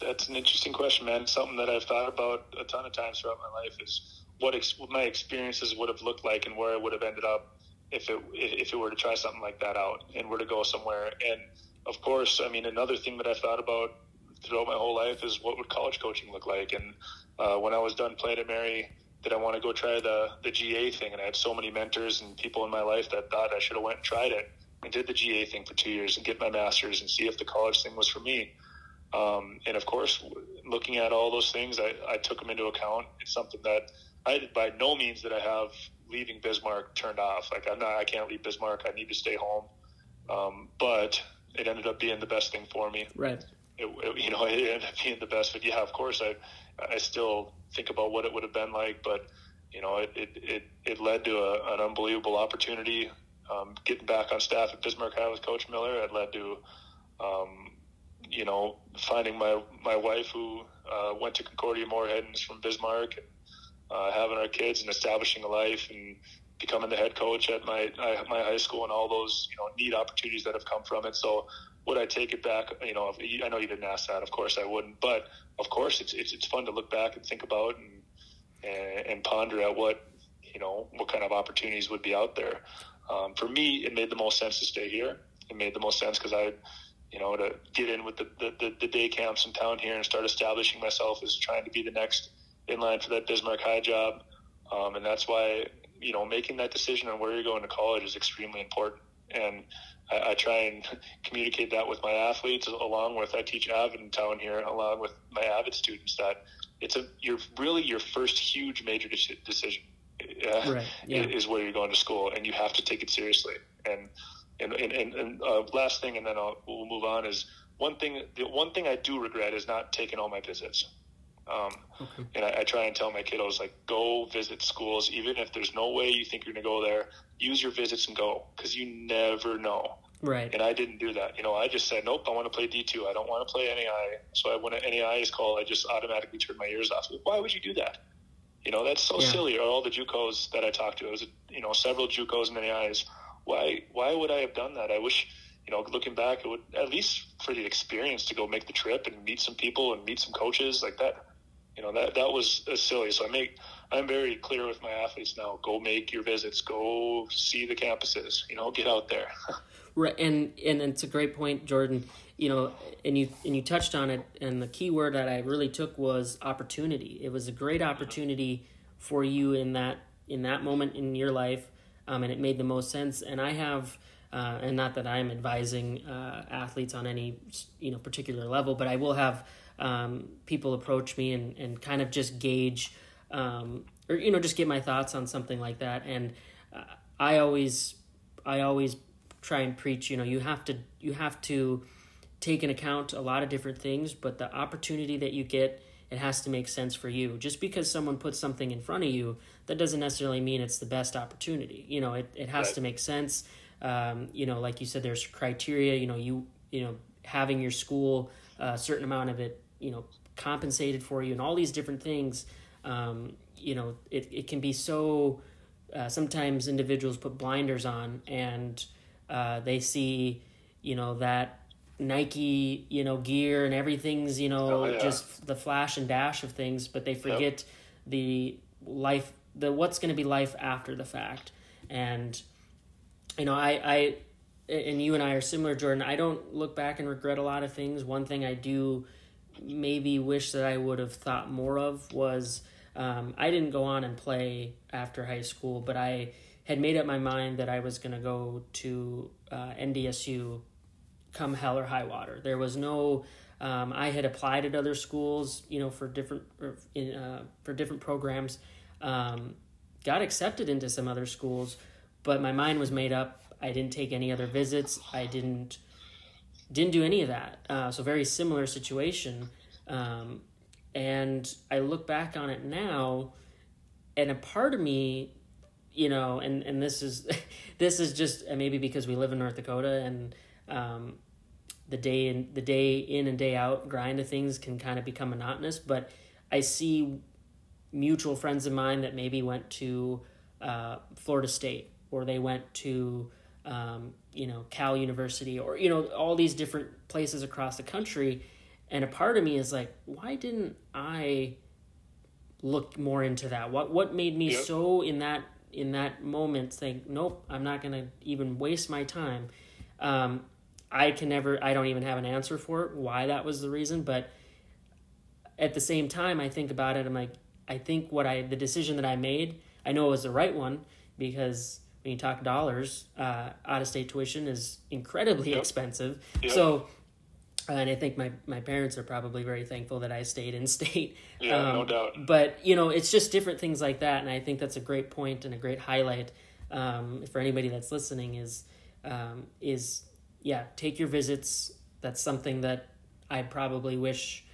That's an interesting question, man. Something that I've thought about a ton of times throughout my life is what, ex- what my experiences would have looked like and where I would have ended up if it if it were to try something like that out and were to go somewhere. And of course, I mean, another thing that I've thought about throughout my whole life is what would college coaching look like. And uh, when I was done playing at Mary, did I want to go try the the GA thing? And I had so many mentors and people in my life that thought I should have went and tried it and did the GA thing for two years and get my master's and see if the college thing was for me. Um, and of course, looking at all those things, I, I took them into account. It's something that I, by no means that I have leaving Bismarck turned off. Like I'm not, I can't leave Bismarck. I need to stay home. Um, but it ended up being the best thing for me. Right. It, it, you know, it ended up being the best. But yeah, of course, I, I still think about what it would have been like, but you know, it, it, it, it led to a, an unbelievable opportunity um, getting back on staff at Bismarck High with Coach Miller had led to, um, you know, finding my my wife who uh, went to Concordia Moorhead and is from Bismarck, and uh, having our kids and establishing a life and becoming the head coach at my my high school and all those you know neat opportunities that have come from it. So would I take it back? You know, I know you didn't ask that. Of course I wouldn't. But of course it's it's, it's fun to look back and think about and, and and ponder at what you know what kind of opportunities would be out there um, for me, it made the most sense to stay here. It made the most sense because I, you know, to get in with the, the, the, day camps in town here and start establishing myself as trying to be the next in line for that Bismarck High job. Um, and that's why, you know, making that decision on where you're going to college is extremely important. And I, I try and communicate that with my athletes along with, I teach Avid in town here, along with my Avid students that it's a you're really your first huge major decision uh, right. yeah. is where you're going to school, and you have to take it seriously. And and and, and, and uh, last thing, and then I'll, we'll move on is one thing. The one thing I do regret is not taking all my visits. Um, okay. And I, I, try and tell my kiddos like, go visit schools, even if there's no way you think you're going to go there. Use your visits and go, because you never know. Right. And I didn't do that. You know, I just said, nope, I want to play D2. I don't want to play NAI. So I, when an NAI is called, I just automatically turn my ears off. Why would you do that? You know, that's so yeah. silly. All the JUCOs that I talked to, it was, you know, several JUCOs and NAIs. Why, why would I have done that? I wish, you know, looking back, it would at least for the experience to go make the trip and meet some people and meet some coaches like that. You know, that, that was uh, silly. So I make, I'm very clear with my athletes now. Go make your visits. Go see the campuses. You know, get out there. Right, and and it's a great point, Jordan. You know, and you and you touched on it, and the key word that I really took was opportunity. It was a great opportunity for you in that in that moment in your life, um, and it made the most sense. And I have, uh, and not that I'm advising uh, athletes on any you know particular level, but I will have um, people approach me and and kind of just gauge, um, or you know, just get my thoughts on something like that. And uh, I always, I always try and preach you know you have to you have to take into account a lot of different things but the opportunity that you get it has to make sense for you just because someone puts something in front of you that doesn't necessarily mean it's the best opportunity you know it, it has right. to make sense um, you know like you said there's criteria you know you you know having your school a uh, certain amount of it you know compensated for you and all these different things um, you know it, it can be so uh, sometimes individuals put blinders on and uh, they see, you know, that Nike, you know, gear and everything's, you know, oh, yeah. just the flash and dash of things, but they forget yep. the life, the what's going to be life after the fact. And, you know, I, I, and you and I are similar, Jordan. I don't look back and regret a lot of things. One thing I do maybe wish that I would have thought more of was um, I didn't go on and play after high school, but I had made up my mind that I was going to go to uh, NDSU come hell or high water. There was no. Um, I had applied at other schools, you know, for different in, uh, for different programs. Um, got accepted into some other schools, but my mind was made up. I didn't take any other visits. I didn't didn't do any of that. Uh, so very similar situation. Um, and I look back on it now, and a part of me you know, and and this is this is just uh, maybe because we live in North Dakota and um, the day in the day in and day out grind of things can kind of become monotonous. But I see mutual friends of mine that maybe went to uh, Florida State or they went to um, you know Cal University or you know all these different places across the country, and a part of me is like, why didn't I look more into that? What what made me yep. so in that in that moment think, nope, I'm not going to even waste my time. Um, I can never, I don't even have an answer for it, why that was the reason. But at the same time, I think about it, I'm like, I think what I, the decision that I made, I know it was the right one because when you talk dollars, uh, out of state tuition is incredibly yep. expensive. Yep. So and I think my, my parents are probably very thankful that I stayed in state. Yeah, um, no doubt. But you know, it's just different things like that, and I think that's a great point and a great highlight um, for anybody that's listening. Is um, is yeah, take your visits. That's something that I probably wish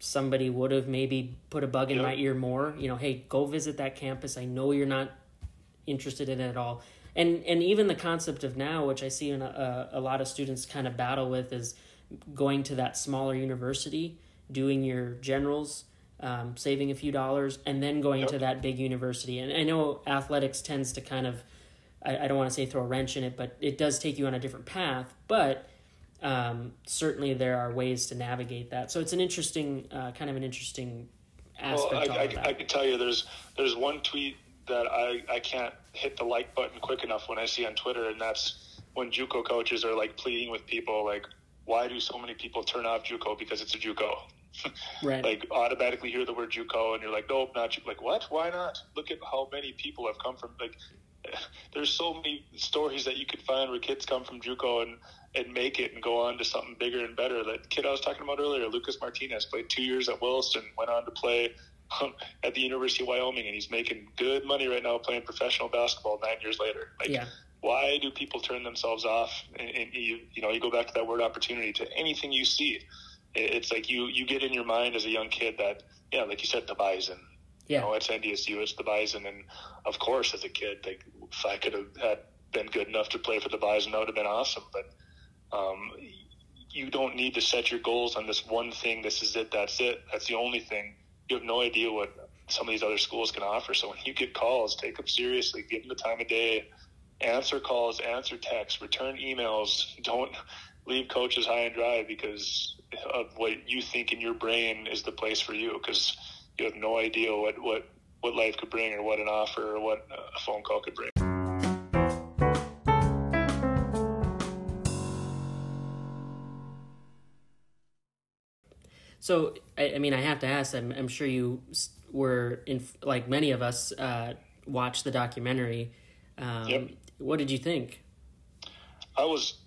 somebody would have maybe put a bug in yep. my ear more. You know, hey, go visit that campus. I know you're not interested in it at all. And and even the concept of now, which I see in a, a lot of students kind of battle with, is going to that smaller university, doing your generals, um, saving a few dollars, and then going yep. to that big university. And I know athletics tends to kind of, I, I don't want to say throw a wrench in it, but it does take you on a different path. But um, certainly there are ways to navigate that. So it's an interesting, uh, kind of an interesting aspect. Well, I, I, I, can tell you, there's there's one tweet that I, I can't hit the like button quick enough when I see on Twitter, and that's when JUCO coaches are like pleading with people like why do so many people turn off JUCO because it's a JUCO? right. Like automatically hear the word JUCO and you're like, nope, not JUCO. Like what? Why not? Look at how many people have come from like. There's so many stories that you could find where kids come from JUCO and and make it and go on to something bigger and better. That kid I was talking about earlier, Lucas Martinez, played two years at Williston, went on to play um, at the University of Wyoming, and he's making good money right now playing professional basketball nine years later. Like, yeah. why do people turn themselves off? And, and you, you know, you go back to that word opportunity to anything you see. It's like you you get in your mind as a young kid that yeah, like you said, the Bison. Yeah. You know, it's NDSU, it's the Bison, and of course, as a kid, like if I could have had been good enough to play for the Bison, that would have been awesome. But um, you don't need to set your goals on this one thing. This is it. That's it. That's the only thing. You have no idea what some of these other schools can offer. So when you get calls, take them seriously. Give them the time of day. Answer calls. Answer texts. Return emails. Don't leave coaches high and dry because of what you think in your brain is the place for you because you have no idea what, what, what life could bring or what an offer or what a phone call could bring. So, I, I mean, I have to ask. I'm, I'm sure you were in, like many of us, uh, watched the documentary. Um, Yep. What did you think? I was,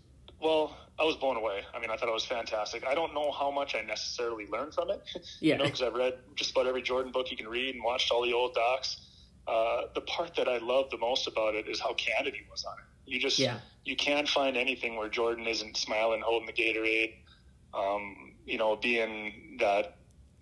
well, I was blown away. I mean, I thought it was fantastic. I don't know how much I necessarily learned from it. Yeah. You know, because I've read just about every Jordan book you can read and watched all the old docs. Uh, the part that I love the most about it is how candid he was on it. You just, Yeah. you can't find anything where Jordan isn't smiling, holding the Gatorade, um, you know, being that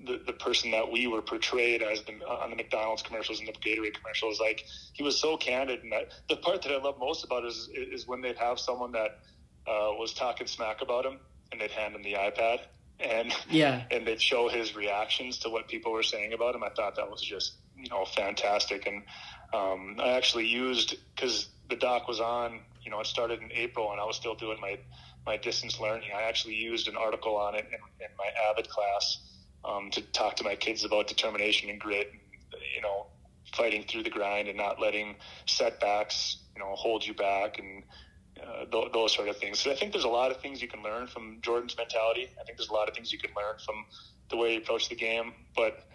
the, the person that we were portrayed as the, on the McDonald's commercials and the Gatorade commercials. Like he was so candid, and that the part that I love most about it is is when they'd have someone that uh, was talking smack about him, and they'd hand him the iPad, and Yeah. and they'd show his reactions to what people were saying about him. I thought that was just you know fantastic, and um, I actually used because the doc was on. You know, it started in April, and I was still doing my my distance learning. I actually used an article on it in, in my Avid class um, to talk to my kids about determination and grit. And, you know, fighting through the grind and not letting setbacks, you know, hold you back and uh, th- those sort of things. So I think there's a lot of things you can learn from Jordan's mentality. I think there's a lot of things you can learn from the way he approached the game, but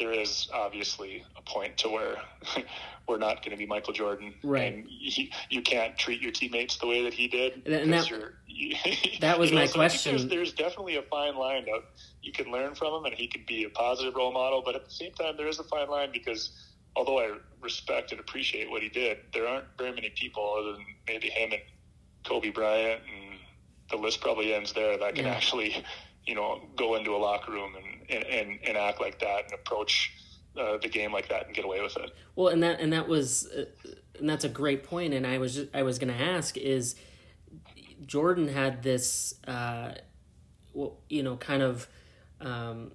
there is obviously a point to where we're not going to be Michael Jordan, Right. And he, you can't treat your teammates the way that he did. And that- you- that was you know, my so question. There's, there's definitely a fine line that you can learn from him, and he can be a positive role model. But at the same time, there is a fine line because although I respect and appreciate what he did, there aren't very many people other than maybe him and Kobe Bryant, and the list probably ends there that can Yeah. actually, you know, go into a locker room and and, and, act like that and approach uh, the game like that and get away with it. Well, and that and that was uh, and that's a great point. And I was just, I was going to ask is Jordan had this, uh, well, you know, kind of. Um,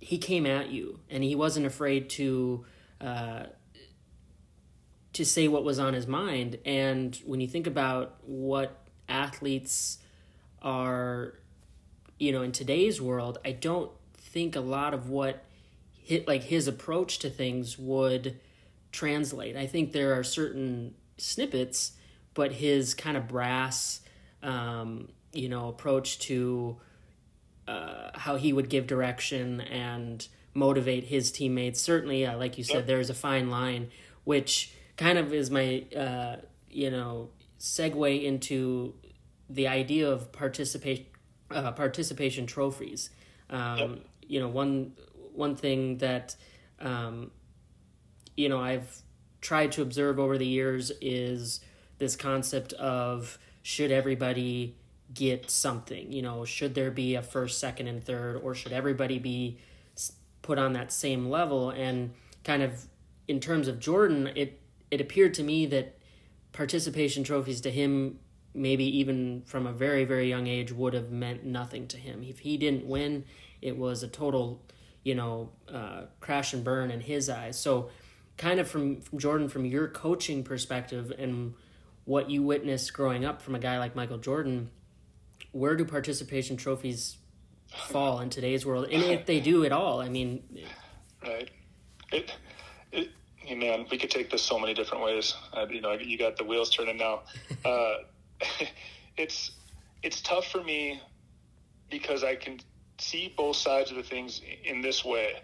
he came at you, and he wasn't afraid to uh, to say what was on his mind. And when you think about what athletes are, you know, in today's world, I don't think a lot of what hit like his approach to things would translate. I think there are certain snippets, but his kind of brass, um, you know, approach to uh, how he would give direction and motivate his teammates. Certainly, uh, like you said, there's a fine line, which kind of is my, uh, you know, segue into the idea of participation, uh, participation trophies. Um, Yep. You know, one one thing that um, you know I've tried to observe over the years is this concept of should everybody get something you know should there be a first second and third or should everybody be put on that same level and kind of in terms of jordan it it appeared to me that participation trophies to him maybe even from a very very young age would have meant nothing to him if he didn't win it was a total you know uh, crash and burn in his eyes so kind of from, from jordan from your coaching perspective and what you witnessed growing up from a guy like michael jordan where do participation trophies fall in today's world and if they do at all i mean right? It, it, man, we could take this so many different ways. Uh, you know, you got the wheels turning now. Uh, it's it's tough for me because I can see both sides of the things in this way.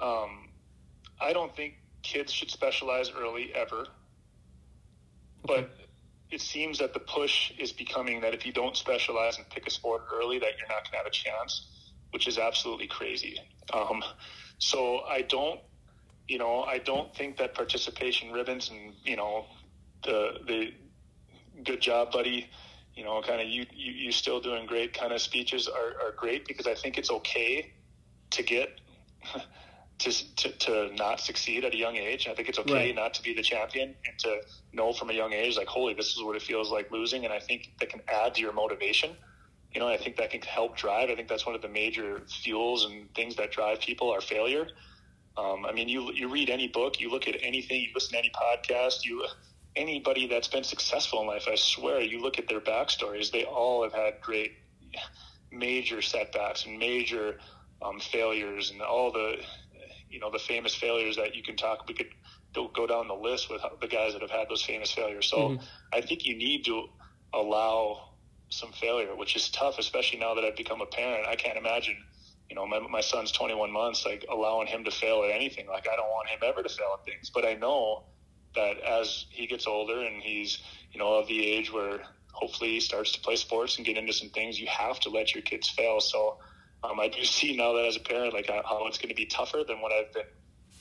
Um, I don't think kids should specialize early ever, but it seems that the push is becoming that if you don't specialize and pick a sport early, that you're not going to have a chance, which is absolutely crazy. Um, so I don't, you know, I don't think that participation ribbons and you know the the good job, buddy. You know, kind of you, you you still doing great kind of speeches are, are great because I think it's okay to get to, to, to not succeed at a young age. I think it's okay right. not to be the champion and to know from a young age, like, holy, this is what it feels like losing. And I think that can add to your motivation. You know, I think that can help drive. I think that's one of the major fuels and things that drive people are failure. Um, I mean, you you read any book, you look at anything, you listen to any podcast, you anybody that's been successful in life, I swear, you look at their backstories, they all have had great major setbacks and major um, failures and all the you know the famous failures that you can talk. We could go down the list with the guys that have had those famous failures. So mm-hmm. I think you need to allow some failure, which is tough, especially now that I've become a parent. I can't imagine, you know, my, my son's 21 months, like allowing him to fail at anything. Like I don't want him ever to fail at things, but I know that as he gets older and he's, you know, of the age where hopefully he starts to play sports and get into some things, you have to let your kids fail. So um, I do see now that as a parent, like how it's going to be tougher than what I've been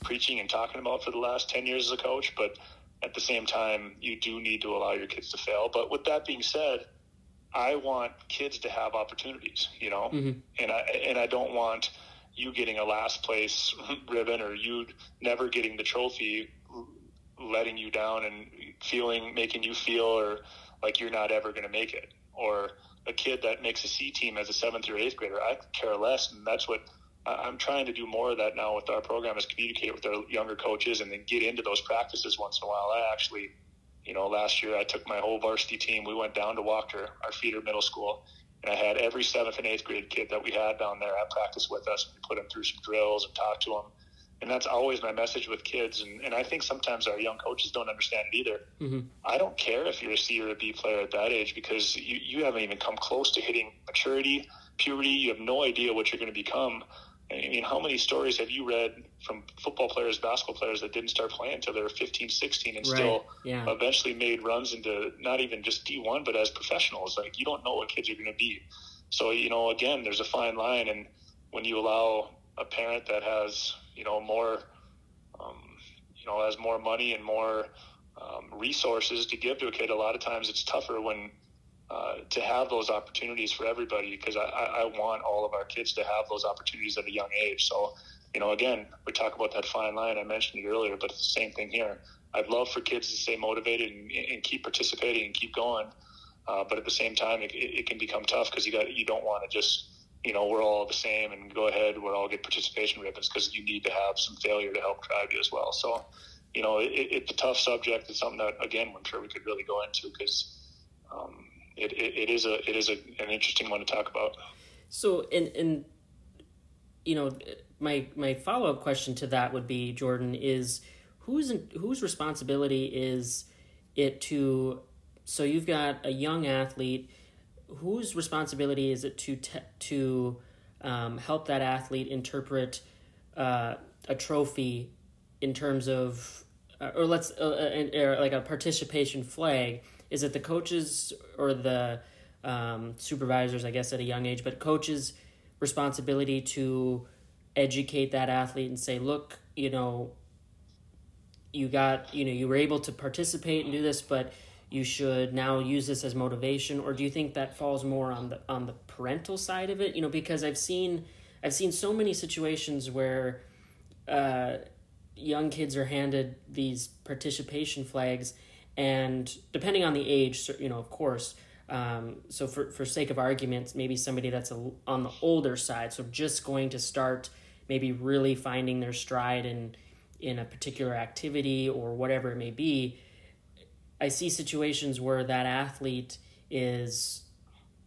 preaching and talking about for the last 10 years as a coach. But at the same time, you do need to allow your kids to fail. But with that being said, I want kids to have opportunities, you know, mm-hmm. and I, and I don't want you getting a last place ribbon or you never getting the trophy, letting you down and feeling, making you feel or like you're not ever going to make it or, a kid that makes a C team as a seventh or eighth grader. I care less, and that's what I'm trying to do more of that now with our program is communicate with our younger coaches and then get into those practices once in a while. I actually, you know, last year I took my whole varsity team. We went down to Walker, our feeder middle school, and I had every seventh and eighth grade kid that we had down there at practice with us. We put them through some drills and talked to them and that's always my message with kids. And, and I think sometimes our young coaches don't understand it either. Mm-hmm. I don't care if you're a C or a B player at that age because you, you haven't even come close to hitting maturity, puberty. You have no idea what you're going to become. I mean, how many stories have you read from football players, basketball players that didn't start playing until they were 15, 16 and right. still yeah. eventually made runs into not even just D1, but as professionals? Like, you don't know what kids are going to be. So, you know, again, there's a fine line. And when you allow a parent that has you know more um, you know has more money and more um, resources to give to a kid. A lot of times it's tougher when uh, to have those opportunities for everybody because I, I want all of our kids to have those opportunities at a young age. So you know again we talk about that fine line I mentioned it earlier, but it's the same thing here. I'd love for kids to stay motivated and, and keep participating and keep going. Uh, but at the same time, it, it can become tough because you got you don't want to just you know, we're all the same and go ahead, we'll all get participation ribbons because you need to have some failure to help drive you as well. So, you know, it, it's a tough subject. It's something that, again, I'm sure we could really go into because um, it, it, it is a it is a, an interesting one to talk about. So, in in you know, my my follow up question to that would be, Jordan, is whose whose responsibility is it to? So you've got a young athlete whose responsibility is it to te- to um, help that athlete interpret uh, a trophy in terms of uh, or let's uh, uh or like a participation flag? Is it the coaches or the um, supervisors i guess at a young age but coaches responsibility to educate that athlete and say look you know you got you know you were able to participate and do this but you should now use this as motivation or do you think that falls more on the on the parental side of it? You know because i've seen i've seen so many situations where uh, young kids are handed these participation flags and depending on the age you know of course um, so for, for sake of arguments maybe somebody that's a, on the older side so just going to start maybe really finding their stride in in a particular activity or whatever it may be I see situations where that athlete is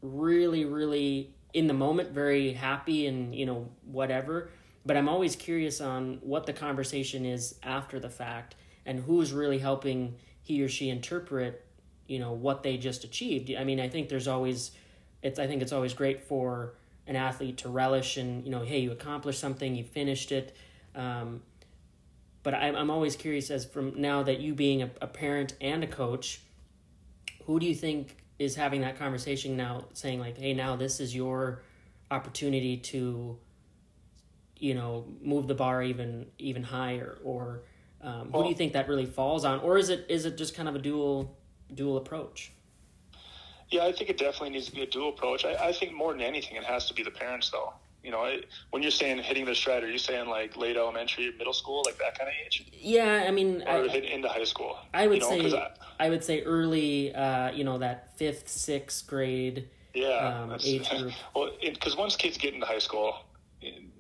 really, really in the moment, very happy and, you know, whatever. But I'm always curious on what the conversation is after the fact and who's really helping he or she interpret, you know, what they just achieved. I mean, I think there's always, it's, I think it's always great for an athlete to relish and, you know, hey, you accomplished something, you finished it. Um, but I'm, I'm always curious as from now that you being a, a parent and a coach, who do you think is having that conversation now, saying like, "Hey, now this is your opportunity to, you know, move the bar even even higher," or um, who do you think that really falls on, or is it is it just kind of a dual dual approach? Yeah, I think it definitely needs to be a dual approach. I, I think more than anything, it has to be the parents, though. You know, it, when you're saying hitting the stride, are you saying like late elementary, middle school, like that kind of age? Yeah, I mean, or I, hit into high school. I would you know, say I, I, would say early. Uh, you know, that fifth, sixth grade. Yeah, um, age group. Well, because once kids get into high school,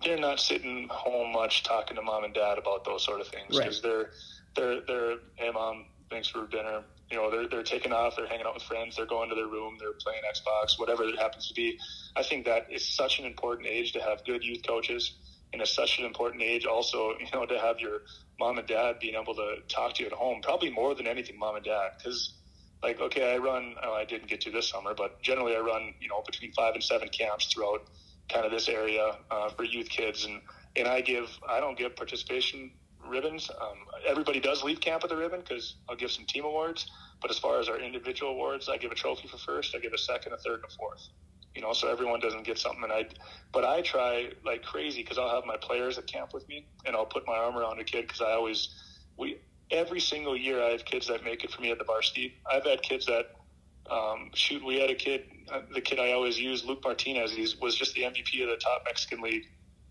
they're not sitting home much talking to mom and dad about those sort of things because right. they're they're they're hey mom, thanks for dinner you know they're they're taking off, they're hanging out with friends, they're going to their room, they're playing Xbox, whatever it happens to be. I think that is such an important age to have good youth coaches, and it's such an important age also, you know, to have your mom and dad being able to talk to you at home, probably more than anything, mom and dad, because like okay, I run, oh, I didn't get to this summer, but generally I run, you know, between five and seven camps throughout kind of this area uh, for youth kids, and and I give, I don't give participation ribbons. Um, everybody does leave camp with a ribbon because I'll give some team awards. But as far as our individual awards, I give a trophy for first, I give a second, a third, and a fourth. You know, so everyone doesn't get something. And I, but I try like crazy because I'll have my players at camp with me, and I'll put my arm around a kid because I always, we every single year I have kids that make it for me at the varsity. I've had kids that um, shoot, we had a kid, uh, the kid I always use, Luke Martinez. He was just the MVP of the top Mexican league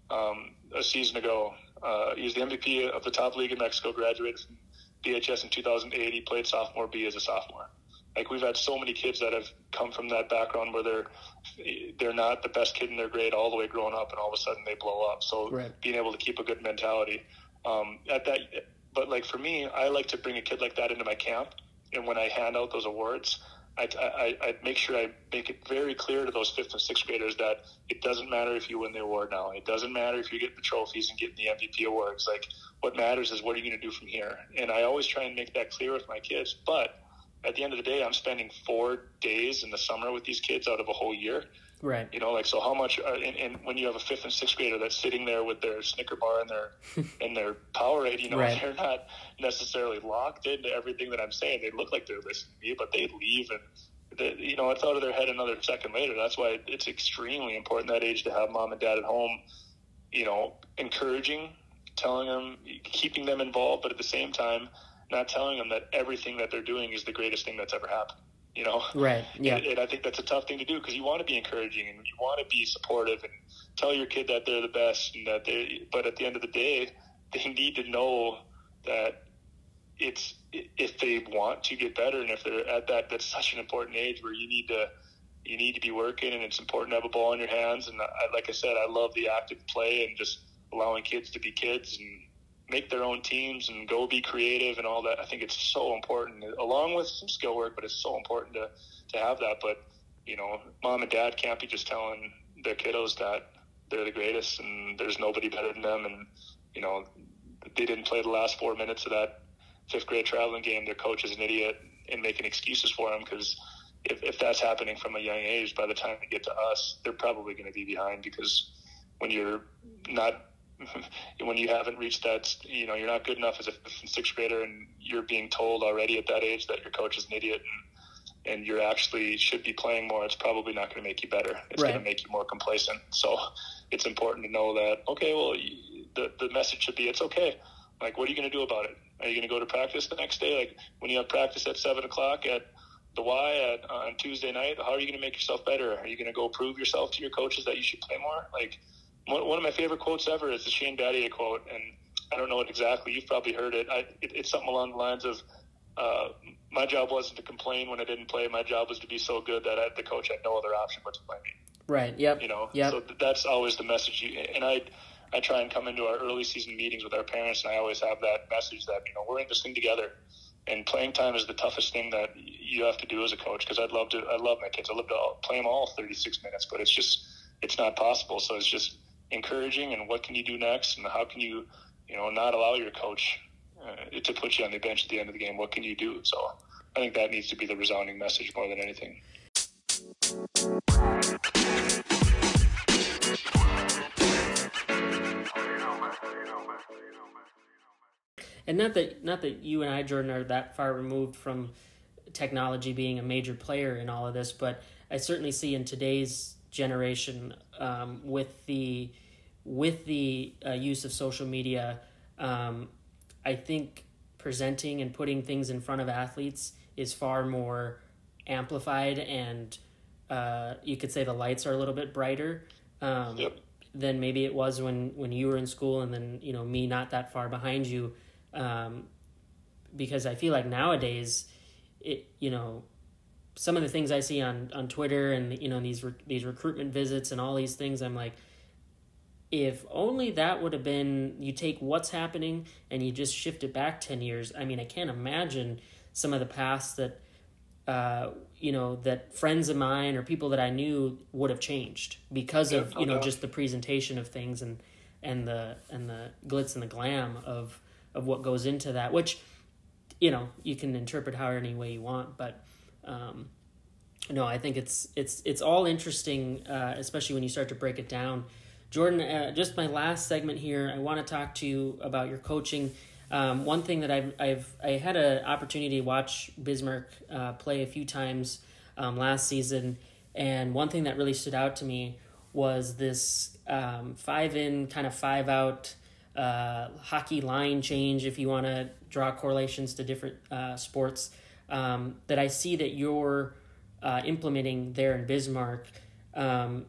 um, a season ago. Uh, he's the MVP of the top league in Mexico. Graduated from BHS in 2008. He played sophomore B as a sophomore. Like we've had so many kids that have come from that background where they're they're not the best kid in their grade all the way growing up, and all of a sudden they blow up. So right. being able to keep a good mentality um, at that, but like for me, I like to bring a kid like that into my camp, and when I hand out those awards, I, I, I make sure I make it very clear to those fifth and sixth graders that it doesn't matter if you win the award now. It doesn't matter if you get the trophies and get the MVP awards. Like what matters is what are you going to do from here. And I always try and make that clear with my kids. But at the end of the day, I'm spending four days in the summer with these kids out of a whole year. Right. You know, like so. How much? Uh, and, and, when you have a fifth and sixth grader that's sitting there with their Snicker bar and their and their Powerade, you know, right. they're not necessarily locked into everything that I'm saying. They look like they're listening to me, but they leave and. They, you know, it's out of their head another second later. That's why it's extremely important that age to have mom and dad at home. You know, encouraging, telling them, keeping them involved, but at the same time, not telling them that everything that they're doing is the greatest thing that's ever happened you know? Right yeah. And, and i think that's a tough thing to do because you want to be encouraging and you want to be supportive and tell your kid that they're the best and that they but at the end of the day they need to know that it's if they want to get better and if they're at that that's such an important age where you need to you need to be working and it's important to have a ball in your hands. And I, like i said i love the active play and just allowing kids to be kids and make their own teams and go be creative and all that. I think it's so important, along with some skill work, but it's so important to, to have that. But, you know, mom and dad can't be just telling their kiddos that they're the greatest and there's nobody better than them. And, you know, they didn't play the last four minutes of that fifth grade traveling game. Their coach is an idiot and making excuses for them because if, if that's happening from a young age, by the time they get to us, they're probably going to be behind because when you're not when you haven't reached that, you know, you're not good enough as a sixth grader, and you're being told already at that age that your coach is an idiot, and, and you actually should be playing more. It's probably not going to make you better. It's right. going to make you more complacent. So it's important to know that. Okay, well, the the message should be it's okay. Like, what are you going to do about it? Are you going to go to practice the next day? Like, when you have practice at seven o'clock at the Y at, on Tuesday night, how are you going to make yourself better? Are you going to go prove yourself to your coaches that you should play more? Like, one, of my favorite quotes ever is the Shane Battier quote, and I don't know it exactly. You've probably heard it. I, it it's something along the lines of, uh, "My job wasn't to complain when I didn't play. My job was to be so good that I, the coach had no other option but to play me." Right. Yep. You know. Yep. So that's always the message. You, and I, I try and come into our early season meetings with our parents, and I always have that message that you know we're in this thing together. And playing time is the toughest thing that you have to do as a coach because I'd love to. I love my kids. I love to play them all 36 minutes, but it's just it's not possible. So it's just encouraging and what can you do next and how can you you know not allow your coach uh, to put you on the bench at the end of the game? What can you do? So i think that needs to be the resounding message more than anything. And not that not that you and I Jordan are that far removed from technology being a major player in all of this, but I certainly see in today's generation um, with the with the uh, use of social media, um, I think presenting and putting things in front of athletes is far more amplified and uh, you could say the lights are a little bit brighter um, yep. than maybe it was when, when you were in school and then you know me not that far behind you um, because I feel like nowadays it you know some of the things I see on, on Twitter and you know these re- these recruitment visits and all these things I'm like if only that would have been you take what's happening and you just shift it back 10 years. I mean i can't imagine some of the past that uh, you know that friends of mine or people that i knew would have changed because of you know just the presentation of things and and the and the glitz and the glam of of what goes into that which you know you can interpret however any way you want but um, no i think it's it's it's all interesting uh, especially when you start to break it down Jordan, uh, just my last segment here. I want to talk to you about your coaching. Um, one thing that I've, I've I had an opportunity to watch Bismarck uh, play a few times um, last season, and one thing that really stood out to me was this um, five in kind of five out uh, hockey line change. If you want to draw correlations to different uh, sports, um, that I see that you're uh, implementing there in Bismarck. Um,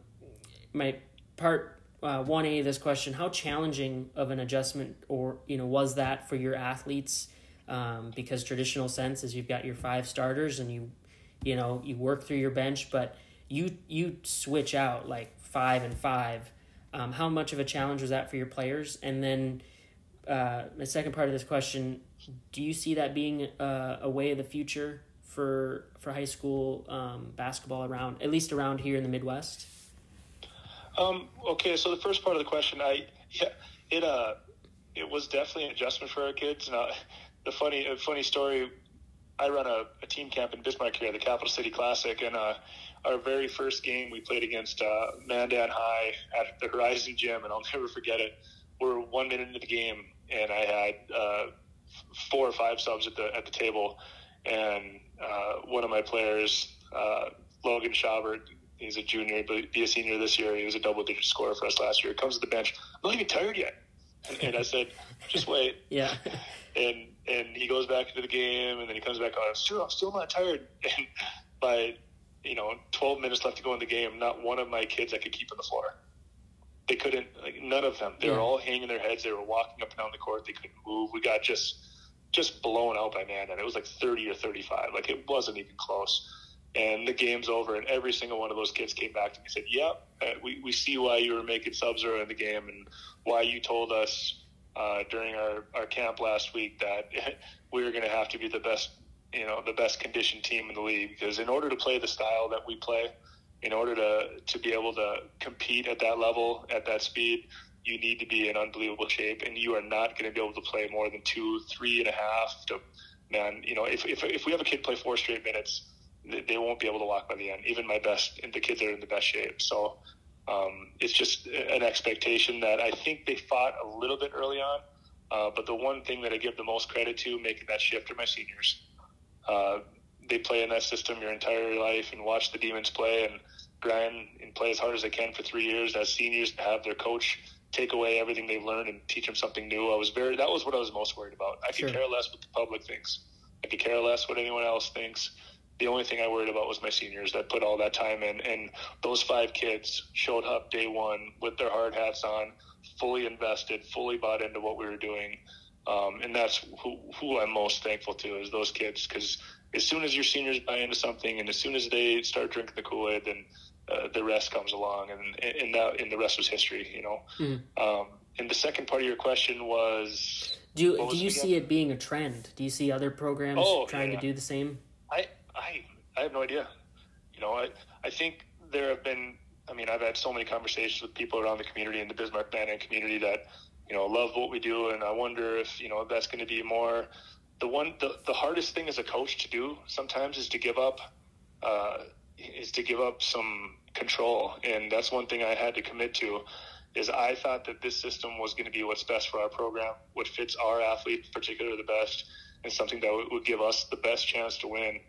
my part uh, 1A of this question how challenging of an adjustment or you know was that for your athletes? Um, because traditional sense is you've got your five starters and you you know you work through your bench but you you switch out like five and five. Um, how much of a challenge was that for your players? And then uh, the second part of this question do you see that being uh, a way of the future for for high school um, basketball around at least around here in the midwest um, okay, so the first part of the question, I yeah, it uh, it was definitely an adjustment for our kids. Now, the funny funny story, I run a, a team camp in Bismarck here, the Capital City Classic, and uh, our very first game we played against uh, Mandan High at the Horizon Gym, and I'll never forget it. We're one minute into the game, and I had uh, four or five subs at the at the table, and uh, one of my players, uh, Logan Schaubert, He's a junior, but be a senior this year. He was a double digit scorer for us last year. Comes to the bench. I'm not even tired yet. And I said, just wait. yeah. And and he goes back into the game, and then he comes back on. I'm still, I'm still not tired. And by you know 12 minutes left to go in the game, not one of my kids I could keep on the floor. They couldn't. Like none of them. They yeah. were all hanging their heads. They were walking up and down the court. They couldn't move. We got just just blown out by Mandan it was like 30 or 35. Like it wasn't even close and the game's over. And every single one of those kids came back to me and said, "Yep, uh, we we see why you were making subs early in the game, and why you told us uh, during our our camp last week that we were going to have to be the best, you know, the best conditioned team in the league. Because in order to play the style that we play, in order to to be able to compete at that level at that speed." You need to be in unbelievable shape, and you are not going to be able to play more than two, three and a half to man. You know, if if if we have a kid play four straight minutes, they won't be able to walk by the end. Even my best, the kids are in the best shape. So um, it's just an expectation that I think they fought a little bit early on. Uh, but the one thing that I give the most credit to making that shift are my seniors. Uh, they play in that system your entire life and watch the Demons play and grind and play as hard as they can for three years as seniors to have their coach take away everything they've learned and teach them something new. I was very, that was what I was most worried about. I could sure. care less what the public thinks. I could care less what anyone else thinks the only thing I worried about was my seniors that put all that time in. And those five kids showed up day one with their hard hats on, fully invested, fully bought into what we were doing. Um, and that's who, who I'm most thankful to is those kids because as soon as your seniors buy into something and as soon as they start drinking the Kool Aid, then uh, the rest comes along, and and that and the rest was history, you know. Mm. Um, and the second part of your question was, do you, do you see it being a trend? Do you see other programs oh, trying yeah. to do the same? I I I have no idea. You know, I I think there have been. I mean, I've had so many conversations with people around the community and the Bismarck Mandan community that you know love what we do, and I wonder if you know that's going to be more. The one, the, the hardest thing as a coach to do sometimes is to give up, uh, is to give up some control, and that's one thing I had to commit to. Is I thought that this system was going to be what's best for our program, what fits our athletes particularly the best, and something that would give us the best chance to win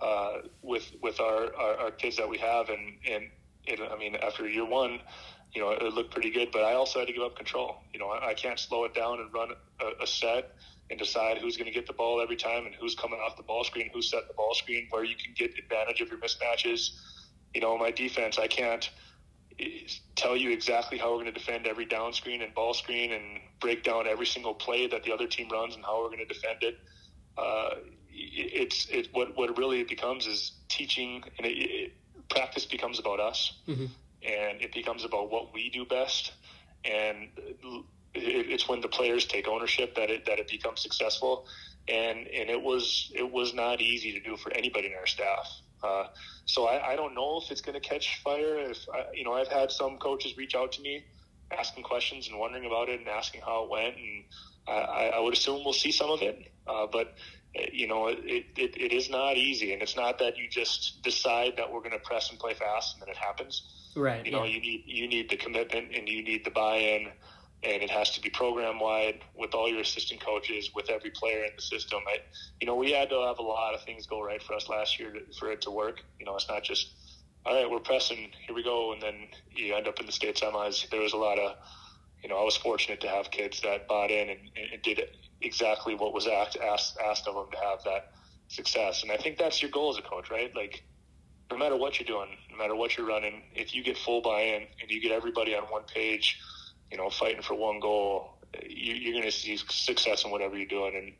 uh, with with our, our, our kids that we have, and and it, I mean after year one, you know, it looked pretty good, but I also had to give up control. You know, I, I can't slow it down and run a, a set and decide who's going to get the ball every time and who's coming off the ball screen, who's set the ball screen, where you can get advantage of your mismatches. You know, my defense, I can't tell you exactly how we're going to defend every down screen and ball screen and break down every single play that the other team runs and how we're going to defend it. Uh, it's it what what really it becomes is teaching and it, it, practice becomes about us mm-hmm. and it becomes about what we do best and it, it's when the players take ownership that it that it becomes successful and and it was it was not easy to do for anybody in our staff uh, so I, I don't know if it's going to catch fire. If I, you know, I've had some coaches reach out to me, asking questions and wondering about it and asking how it went, and I, I would assume we'll see some of it. Uh, but you know, it, it, it is not easy, and it's not that you just decide that we're going to press and play fast and then it happens. Right. You know, yeah. you need you need the commitment and you need the buy-in and it has to be program wide with all your assistant coaches, with every player in the system. I, you know, we had to have a lot of things go right for us last year to, for it to work. You know, it's not just all right, we're pressing, here we go, and then you end up in the state semis. There was a lot of, you know, I was fortunate to have kids that bought in and, and did exactly what was asked, asked asked of them to have that success. And I think that's your goal as a coach, right? Like, no matter what you're doing, no matter what you're running, if you get full buy-in and you get everybody on one page you know, fighting for one goal, you, are going to see success in whatever you're doing. And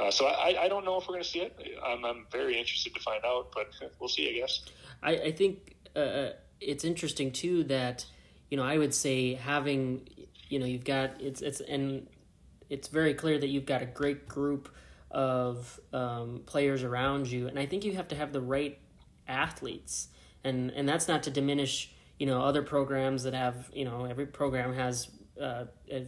uh, so I, I don't know if we're going to see it. I'm, I'm very interested to find out, but we'll see, I guess. I, I think uh, uh, it's interesting too that, you know, I would say having, you know, you've got it's it's and it's very clear that you've got a great group of um, players around you, and I think you have to have the right athletes, and and that's not to diminish you know other programs that have you know every program has uh,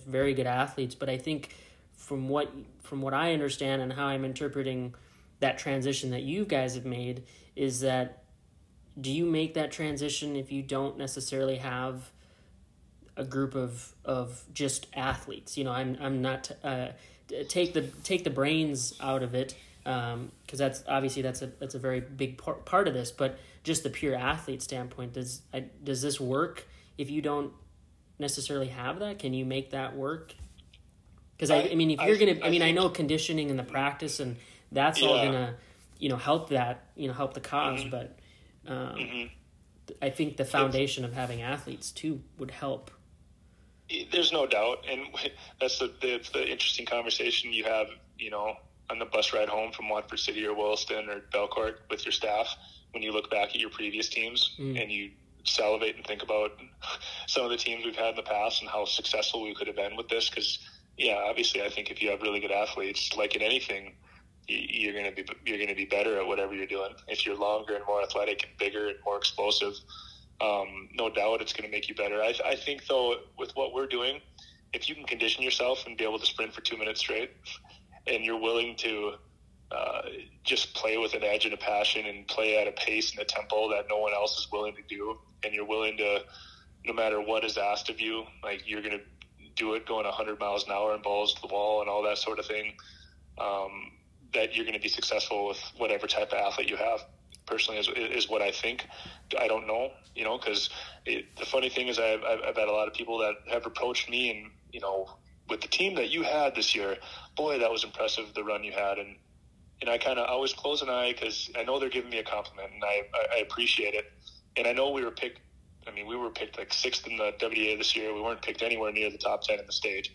very good athletes, but I think from what from what I understand and how I'm interpreting that transition that you guys have made is that do you make that transition if you don't necessarily have a group of of just athletes? You know, I'm I'm not uh, take the take the brains out of it because um, that's obviously that's a that's a very big part part of this, but just the pure athlete standpoint, does I, does this work if you don't necessarily have that? Can you make that work? Because I, I, I, mean, if you're gonna, I, mean, I know conditioning and the practice and that's yeah. all gonna, you know, help that, you know, help the because mm-hmm. but um, mm-hmm. I think the foundation it's, of having athletes too would help. There's no doubt, and that's the, the the interesting conversation you have, you know, on the bus ride home from Watford City or Williston or Belcourt with your staff when you look back at your previous teams mm. and you salivate and think about some of the teams we've had in the past and how successful we could have been with this. Because, yeah, obviously, I think if you have really good athletes, like in anything, you're going to be you're going to be better at whatever you're doing. If you're longer and more athletic and bigger and more explosive, um, no doubt it's going to make you better. I, I think though, with what we're doing, if you can condition yourself and be able to sprint for two minutes straight, and you're willing to uh, just play with an edge and a passion and play at a pace and a tempo that no one else is willing to do. And you're willing to, no matter what is asked of you, like you're going to do it going 100 miles an hour and balls to the wall and all that sort of thing. Um, that you're going to be successful with whatever type of athlete you have. Personally, is, is what I think. I don't know, you know, because the funny thing is I've, I've had a lot of people that have approached me and you know with the team that you had this year, boy, that was impressive the run you had, and and I kind of always close an eye because I know they're giving me a compliment, and I, I, appreciate it. And I know we were picked. I mean, we were picked like sixth in the WDA this year. We weren't picked anywhere near the top ten in the state.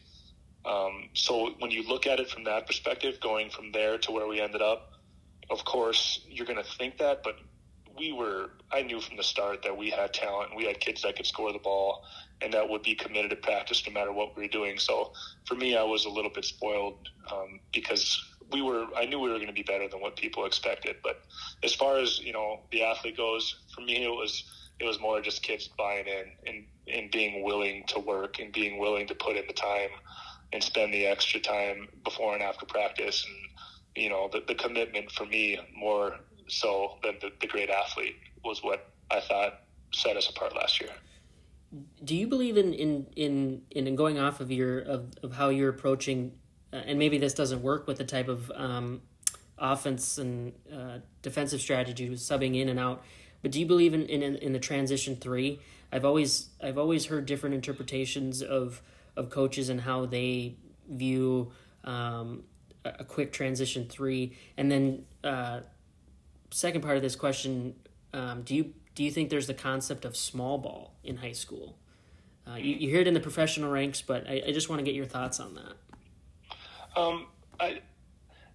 Um, so when you look at it from that perspective, going from there to where we ended up, of course you're going to think that, but we were. I knew from the start that we had talent. We had kids that could score the ball, and that would be committed to practice no matter what we were doing. So for me, I was a little bit spoiled um, because we were I knew we were going to be better than what people expected. But as far as you know the athlete goes, for me it was it was more just kids buying in and and being willing to work and being willing to put in the time and spend the extra time before and after practice and you know the, the commitment for me more so than the, the great athlete was what I thought set us apart last year do you believe in in in in going off of your of, of how you're approaching uh, and maybe this doesn't work with the type of um, offense and uh, defensive strategy with subbing in and out. But do you believe in, in in the transition three? I've always I've always heard different interpretations of of coaches and how they view um, a quick transition three. And then uh, second part of this question, um, do you do you think there's the concept of small ball in high school? Uh, you, you hear it in the professional ranks, but I, I just want to get your thoughts on that. Um, I,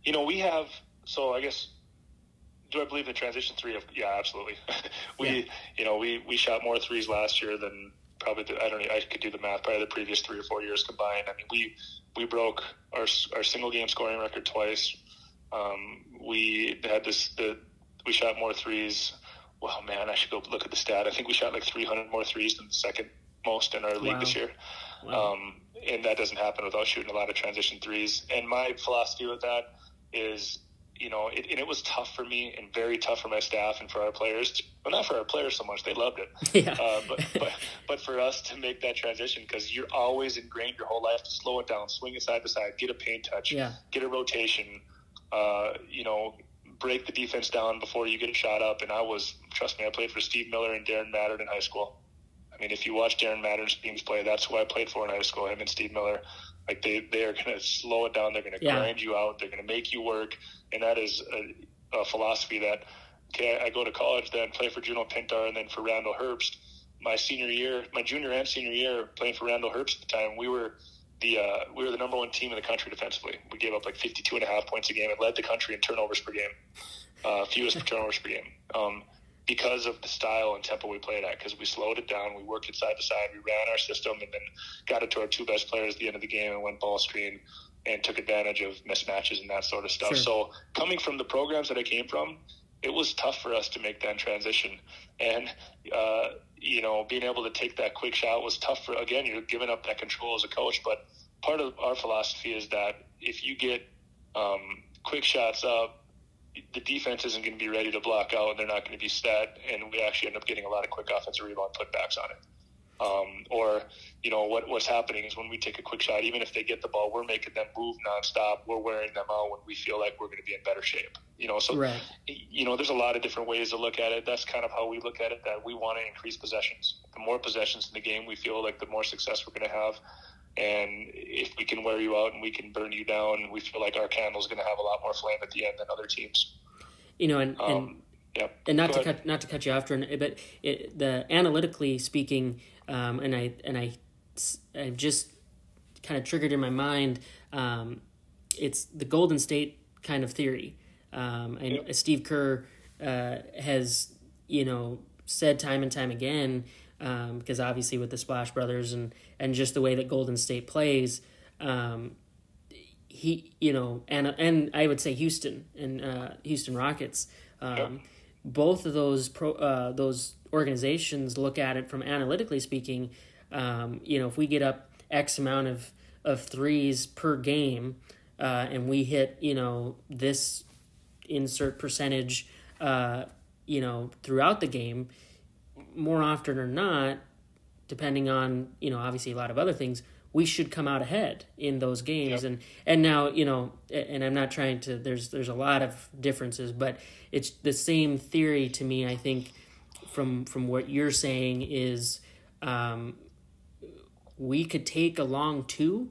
you know, we have so I guess do I believe the transition three? Of, yeah, absolutely. we, yeah. you know, we we shot more threes last year than probably the, I don't know, I could do the math. Probably the previous three or four years combined. I mean, we we broke our our single game scoring record twice. Um, we had this the we shot more threes. Well, man, I should go look at the stat. I think we shot like 300 more threes than the second most in our league wow. this year. Wow. Um, and that doesn't happen without shooting a lot of transition threes. And my philosophy with that is you know, it, and it was tough for me and very tough for my staff and for our players. Well, not for our players so much; they loved it. Yeah. Uh, but, but but for us to make that transition because you're always ingrained your whole life to slow it down, swing it side to side, get a paint touch, yeah. get a rotation. Uh, you know, break the defense down before you get a shot up. And I was, trust me, I played for Steve Miller and Darren Mattern in high school. I mean, if you watch Darren Mattern's teams play, that's who I played for in high school. Him and Steve Miller. Like they, they are going to slow it down. They're going to yeah. grind you out. They're going to make you work. And that is a, a, philosophy that, okay, I go to college then play for Juno Pintar and then for Randall Herbst. My senior year, my junior and senior year playing for Randall Herbst at the time, we were the, uh, we were the number one team in the country defensively. We gave up like 52 and a half points a game and led the country in turnovers per game, uh, fewest turnovers per game. Um, because of the style and tempo we played at. Because we slowed it down, we worked it side to side, we ran our system, and then got it to our two best players at the end of the game and went ball screen and took advantage of mismatches and that sort of stuff. Sure. So coming from the programs that I came from, it was tough for us to make that transition, and uh, you know, being able to take that quick shot was tough. For again, you're giving up that control as a coach, but part of our philosophy is that if you get um, quick shots up the defense isn't going to be ready to block out and they're not going to be set, and we actually end up getting a lot of quick offensive rebound putbacks on it. Um, or, you know, what, what's happening is when we take a quick shot, even if they get the ball, we're making them move nonstop. We're wearing them out when we feel like we're going to be in better shape. You know, so, right. you know, there's a lot of different ways to look at it. That's kind of how we look at it, that we want to increase possessions. The more possessions in the game, we feel like the more success we're going to have. And if we can wear you out and we can burn you down, we feel like our candle is going to have a lot more flame at the end than other teams. You know, and, um, and, and not Go to ahead. cut not to cut you off, but it, the analytically speaking, um, and I and I, I just kind of triggered in my mind. Um, it's the Golden State kind of theory. Um, and yep. Steve Kerr uh, has you know said time and time again um, because obviously with the Splash Brothers and and just the way that Golden State plays, um, he you know and and I would say Houston and uh, Houston Rockets, um, yep. both of those pro uh, those organizations look at it from analytically speaking. Um, you know, if we get up X amount of of threes per game, uh, and we hit you know this insert percentage, uh, you know throughout the game more often or not, depending on you know obviously a lot of other things, we should come out ahead in those games. Yep. And and now you know, and I'm not trying to. There's there's a lot of differences, but it's the same theory to me. I think from from what you're saying is. Um, we could take a long two,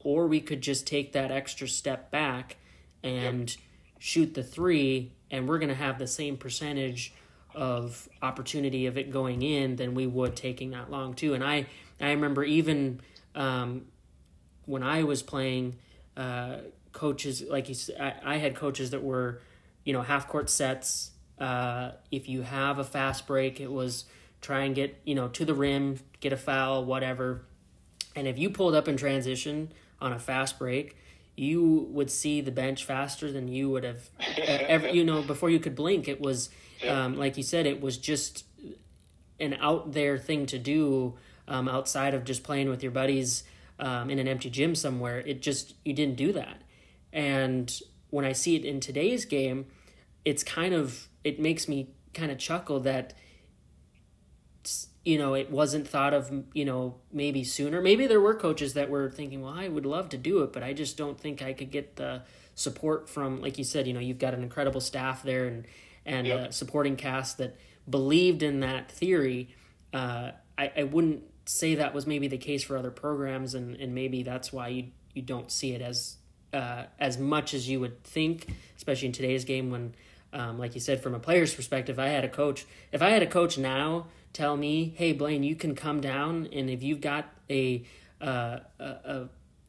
or we could just take that extra step back and yep. shoot the three, and we're going to have the same percentage of opportunity of it going in than we would taking that long too. And I I remember even um, when I was playing, uh, coaches like you, I, I had coaches that were, you know, half court sets. Uh, if you have a fast break, it was try and get you know to the rim, get a foul, whatever. And if you pulled up in transition on a fast break, you would see the bench faster than you would have ever. You know, before you could blink, it was um, like you said, it was just an out there thing to do um, outside of just playing with your buddies um, in an empty gym somewhere. It just, you didn't do that. And when I see it in today's game, it's kind of, it makes me kind of chuckle that you know it wasn't thought of you know maybe sooner maybe there were coaches that were thinking well i would love to do it but i just don't think i could get the support from like you said you know you've got an incredible staff there and and yep. a supporting cast that believed in that theory uh, I, I wouldn't say that was maybe the case for other programs and, and maybe that's why you you don't see it as uh, as much as you would think especially in today's game when um, like you said from a player's perspective i had a coach if i had a coach now tell me, hey Blaine, you can come down, and if you've got a uh, a,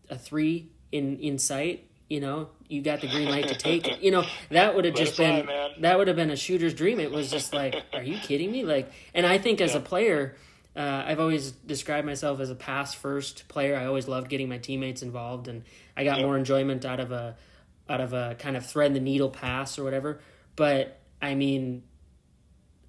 a three in in sight, you know, you got the green light to take it. You know, that would have just been fly, that would have been a shooter's dream. It was just like, are you kidding me? Like, and I think as yeah. a player. Uh, I've always described myself as a pass first player. I always loved getting my teammates involved, and I got more enjoyment out of a out of a kind of thread the needle pass or whatever. But I mean,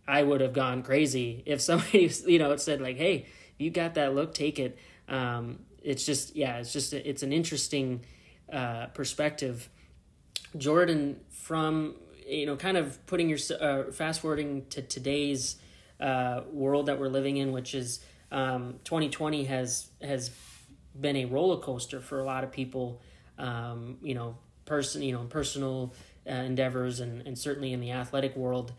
I would have gone crazy if somebody, you know, said like, "Hey, you got that look, take it." Um, it's just, yeah, it's just, it's an interesting uh, perspective. Jordan, from you know, kind of putting your uh, fast forwarding to today's uh, world that we're living in, which is um, 2020 has has been a roller coaster for a lot of people. Um, you know, person, you know, personal uh, endeavors, and and certainly in the athletic world.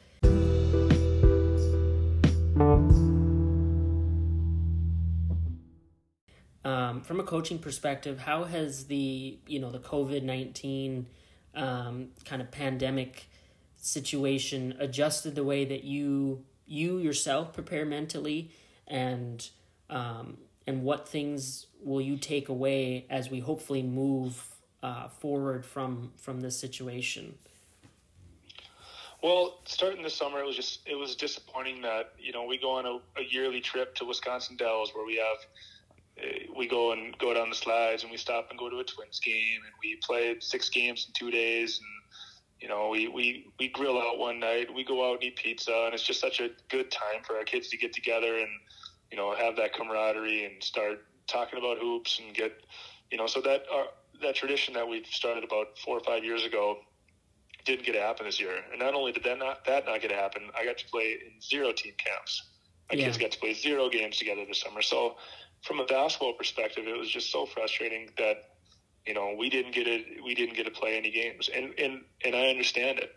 Um, from a coaching perspective, how has the you know the COVID nineteen um, kind of pandemic situation adjusted the way that you you yourself prepare mentally, and um, and what things will you take away as we hopefully move uh, forward from from this situation? Well, starting this summer, it was just it was disappointing that you know we go on a, a yearly trip to Wisconsin Dells where we have eh, we go and go down the slides and we stop and go to a Twins game and we play six games in two days and you know we we we grill out one night we go out and eat pizza and it's just such a good time for our kids to get together and you know have that camaraderie and start talking about hoops and get you know so that uh, that tradition that we started about four or five years ago didn't get to happen this year. And not only did that not that not get to happen, I got to play in zero team camps. My yeah. kids got to play zero games together this summer. So from a basketball perspective, it was just so frustrating that you know we didn't get it. We didn't get to play any games, and and and I understand it.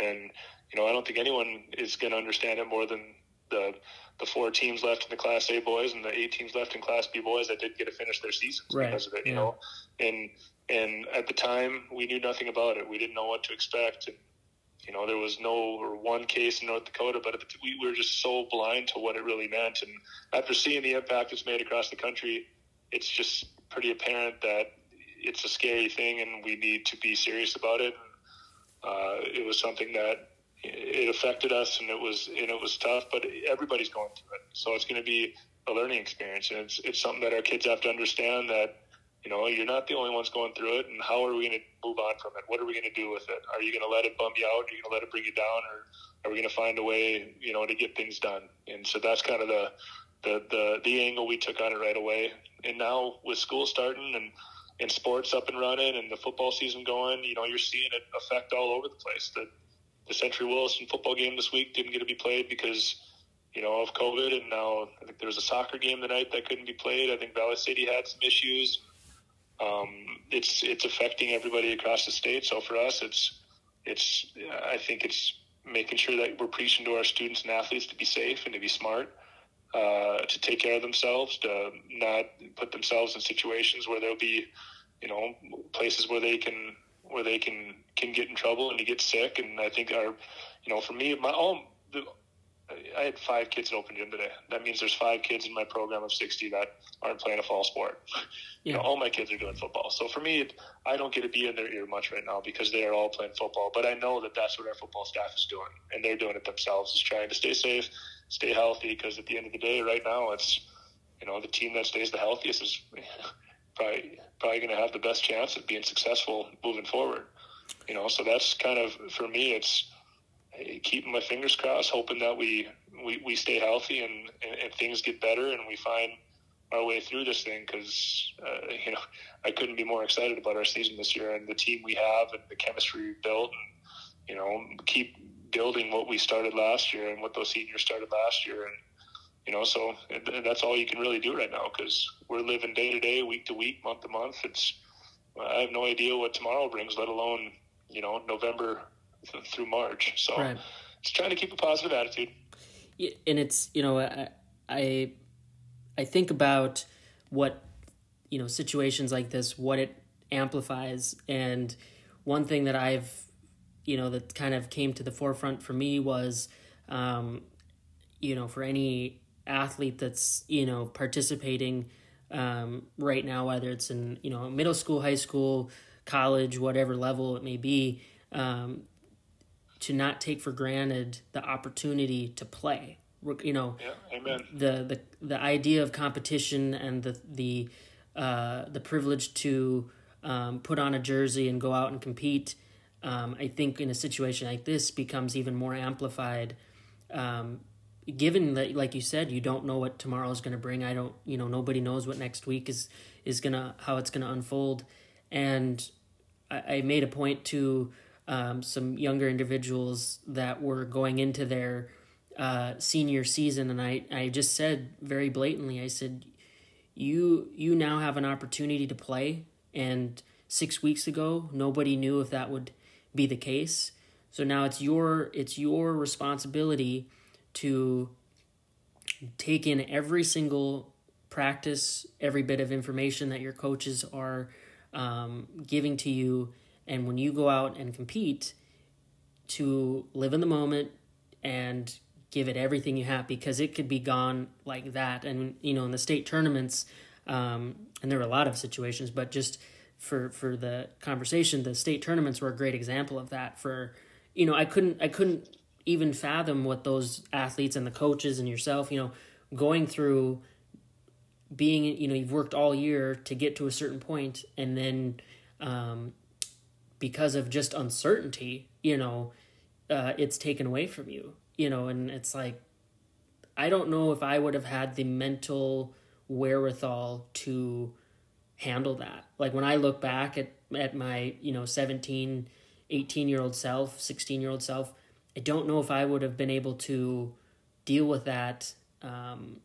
And you know I don't think anyone is going to understand it more than the the four teams left in the Class A boys and the eight teams left in Class B boys that didn't get to finish their seasons right. because of it. You yeah. know, and and at the time we knew nothing about it. We didn't know what to expect. And, you know, there was no or one case in North Dakota, but we were just so blind to what it really meant. And after seeing the impact it's made across the country, it's just pretty apparent that it's a scary thing, and we need to be serious about it. Uh, it was something that it affected us, and it was and it was tough. But everybody's going through it, so it's going to be a learning experience, and it's it's something that our kids have to understand that you know, you're not the only ones going through it. And how are we going to move on from it? What are we going to do with it? Are you going to let it bum you out? Are you going to let it bring you down? Or are we going to find a way, you know, to get things done? And so that's kind of the, the, the, the angle we took on it right away. And now with school starting and, and sports up and running and the football season going, you know, you're seeing it affect all over the place. The, the Century Williston football game this week didn't get to be played because, you know, of COVID. And now I think there was a soccer game tonight that couldn't be played. I think Valley City had some issues um, it's it's affecting everybody across the state. So for us, it's it's I think it's making sure that we're preaching to our students and athletes to be safe and to be smart, uh, to take care of themselves, to not put themselves in situations where there'll be, you know, places where they can where they can can get in trouble and to get sick. And I think our, you know, for me, my own, the I had five kids in open gym today. That means there's five kids in my program of 60 that aren't playing a fall sport. Yeah. You know, all my kids are doing football. So for me, I don't get to be in their ear much right now because they are all playing football. But I know that that's what our football staff is doing, and they're doing it themselves, is trying to stay safe, stay healthy. Because at the end of the day, right now, it's you know the team that stays the healthiest is probably probably going to have the best chance of being successful moving forward. You know, so that's kind of for me, it's keeping my fingers crossed, hoping that we we, we stay healthy and, and, and things get better and we find our way through this thing because uh, you know I couldn't be more excited about our season this year and the team we have and the chemistry we built and you know keep building what we started last year and what those seniors started last year and you know, so that's all you can really do right now because we're living day to day, week to week, month to month. It's I have no idea what tomorrow brings, let alone you know November through March. So right. just trying to keep a positive attitude. Yeah, and it's you know I I, I think about what you know situations like this, what it amplifies, and one thing that I've you know that kind of came to the forefront for me was um, you know for any athlete that's you know participating um, right now, whether it's in you know middle school, high school, college, whatever level it may be, um, to not take for granted the opportunity to play. You know, yeah, amen. The the the idea of competition and the the uh, the privilege to um, put on a jersey and go out and compete. Um, I think in a situation like this becomes even more amplified um, given that like you said you don't know what tomorrow is going to bring. I don't you know nobody knows what next week is is gonna how it's gonna unfold. And i, I made a point to um, some younger individuals that were going into their uh, senior season and I, I just said very blatantly i said you you now have an opportunity to play. And six weeks ago nobody knew if that would be the case. So now it's your it's your responsibility to take in every single practice, every bit of information that your coaches are um, giving to you, and when you go out and compete, to live in the moment and give it everything you have because it could be gone like that. And you know, in the state tournaments, um, and there were a lot of situations, but just for for the conversation, the state tournaments were a great example of that. For you know, I couldn't I couldn't even fathom what those athletes and the coaches and yourself, you know, going through being, you know, you've worked all year to get to a certain point and then um, because of just uncertainty, you know, uh, it's taken away from you, you know, and it's like, I don't know if I would have had the mental wherewithal to handle that. Like when I look back at, at my, you know, 17, 18 year old self, 16 year old self, I don't know if I would have been able to deal with that. Um,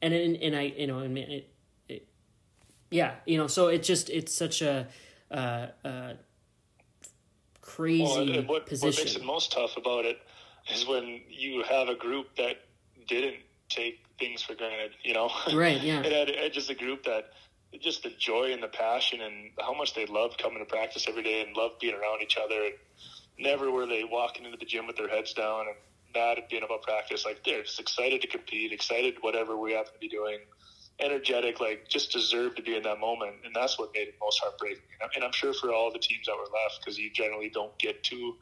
and and, and I you know and it, it, yeah you know so it's just it's such a uh, uh, crazy well, and what, position. What makes it most tough about it is when you have a group that didn't take things for granted. You know, right? Yeah, it had, it had just a group that just the joy and the passion and how much they loved coming to practice every day and loved being around each other. And, never were they walking into the gym with their heads down and mad at being about practice. Like they're just excited to compete, excited whatever we happen to be doing, energetic, like just deserve to be in that moment. And that's what made it most heartbreaking. And I'm sure for all the teams that were left, because you generally don't get to,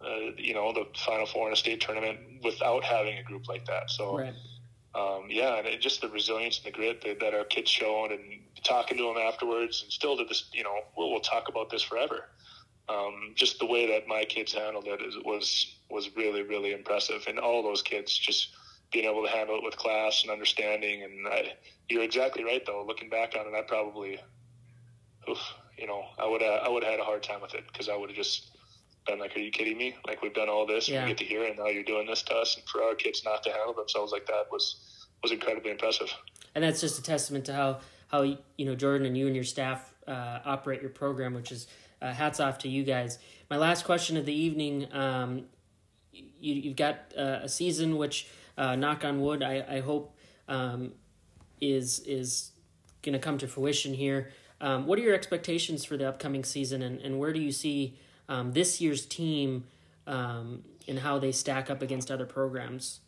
uh, you know, the Final Four in a state tournament without having a group like that. So. Right. Um, yeah, and it, just the resilience and the grit that, that our kids showed, and talking to them afterwards, and still to this, you know, we'll, we'll talk about this forever um, just the way that my kids handled it is, was was really really impressive, and all those kids just being able to handle it with class and understanding. And I, you're exactly right, though. Looking back on it, I probably, oof, you know, I would I would have had a hard time with it because I would have just been like, "Are you kidding me? Like we've done all this, yeah. we get to hear, it, and now you're doing this to us." And for our kids not to handle themselves like that was was incredibly impressive. And that's just a testament to how how you know Jordan and you and your staff uh, operate your program, which is uh, hats off to you guys. My last question of the evening um, you, you've got uh, a season which, uh, knock on wood, I, I hope um, is is going to come to fruition here. Um, what are your expectations for the upcoming season, and, and where do you see um, this year's team um, and how they stack up against other programs?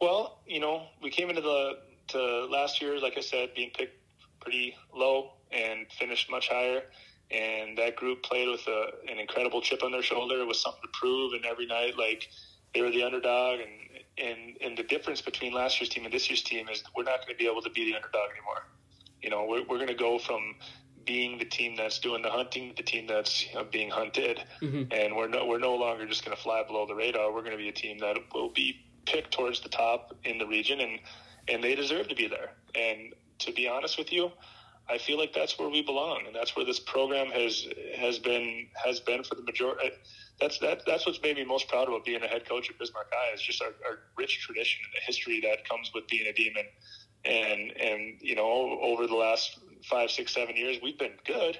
Well, you know, we came into the to last year, like I said, being picked pretty low and finished much higher and that group played with a, an incredible chip on their shoulder. It was something to prove. And every night like they were the underdog. And and and the difference between last year's team and this year's team is we're not going to be able to be the underdog anymore. You know we're, we're going to go from being the team that's doing the hunting the team that's you know, being hunted. Mm-hmm. and we're no we're no longer just going to fly below the radar. We're going to be a team that will be picked towards the top in the region. And and they deserve to be there. And to be honest with you I feel like that's where we belong, and that's where this program has has been has been for the majority. Uh, that's that that's what's made me most proud about being a head coach at Bismarck High is just our, our rich tradition and the history that comes with being a demon. And and you know over the last five, six, seven years, we've been good,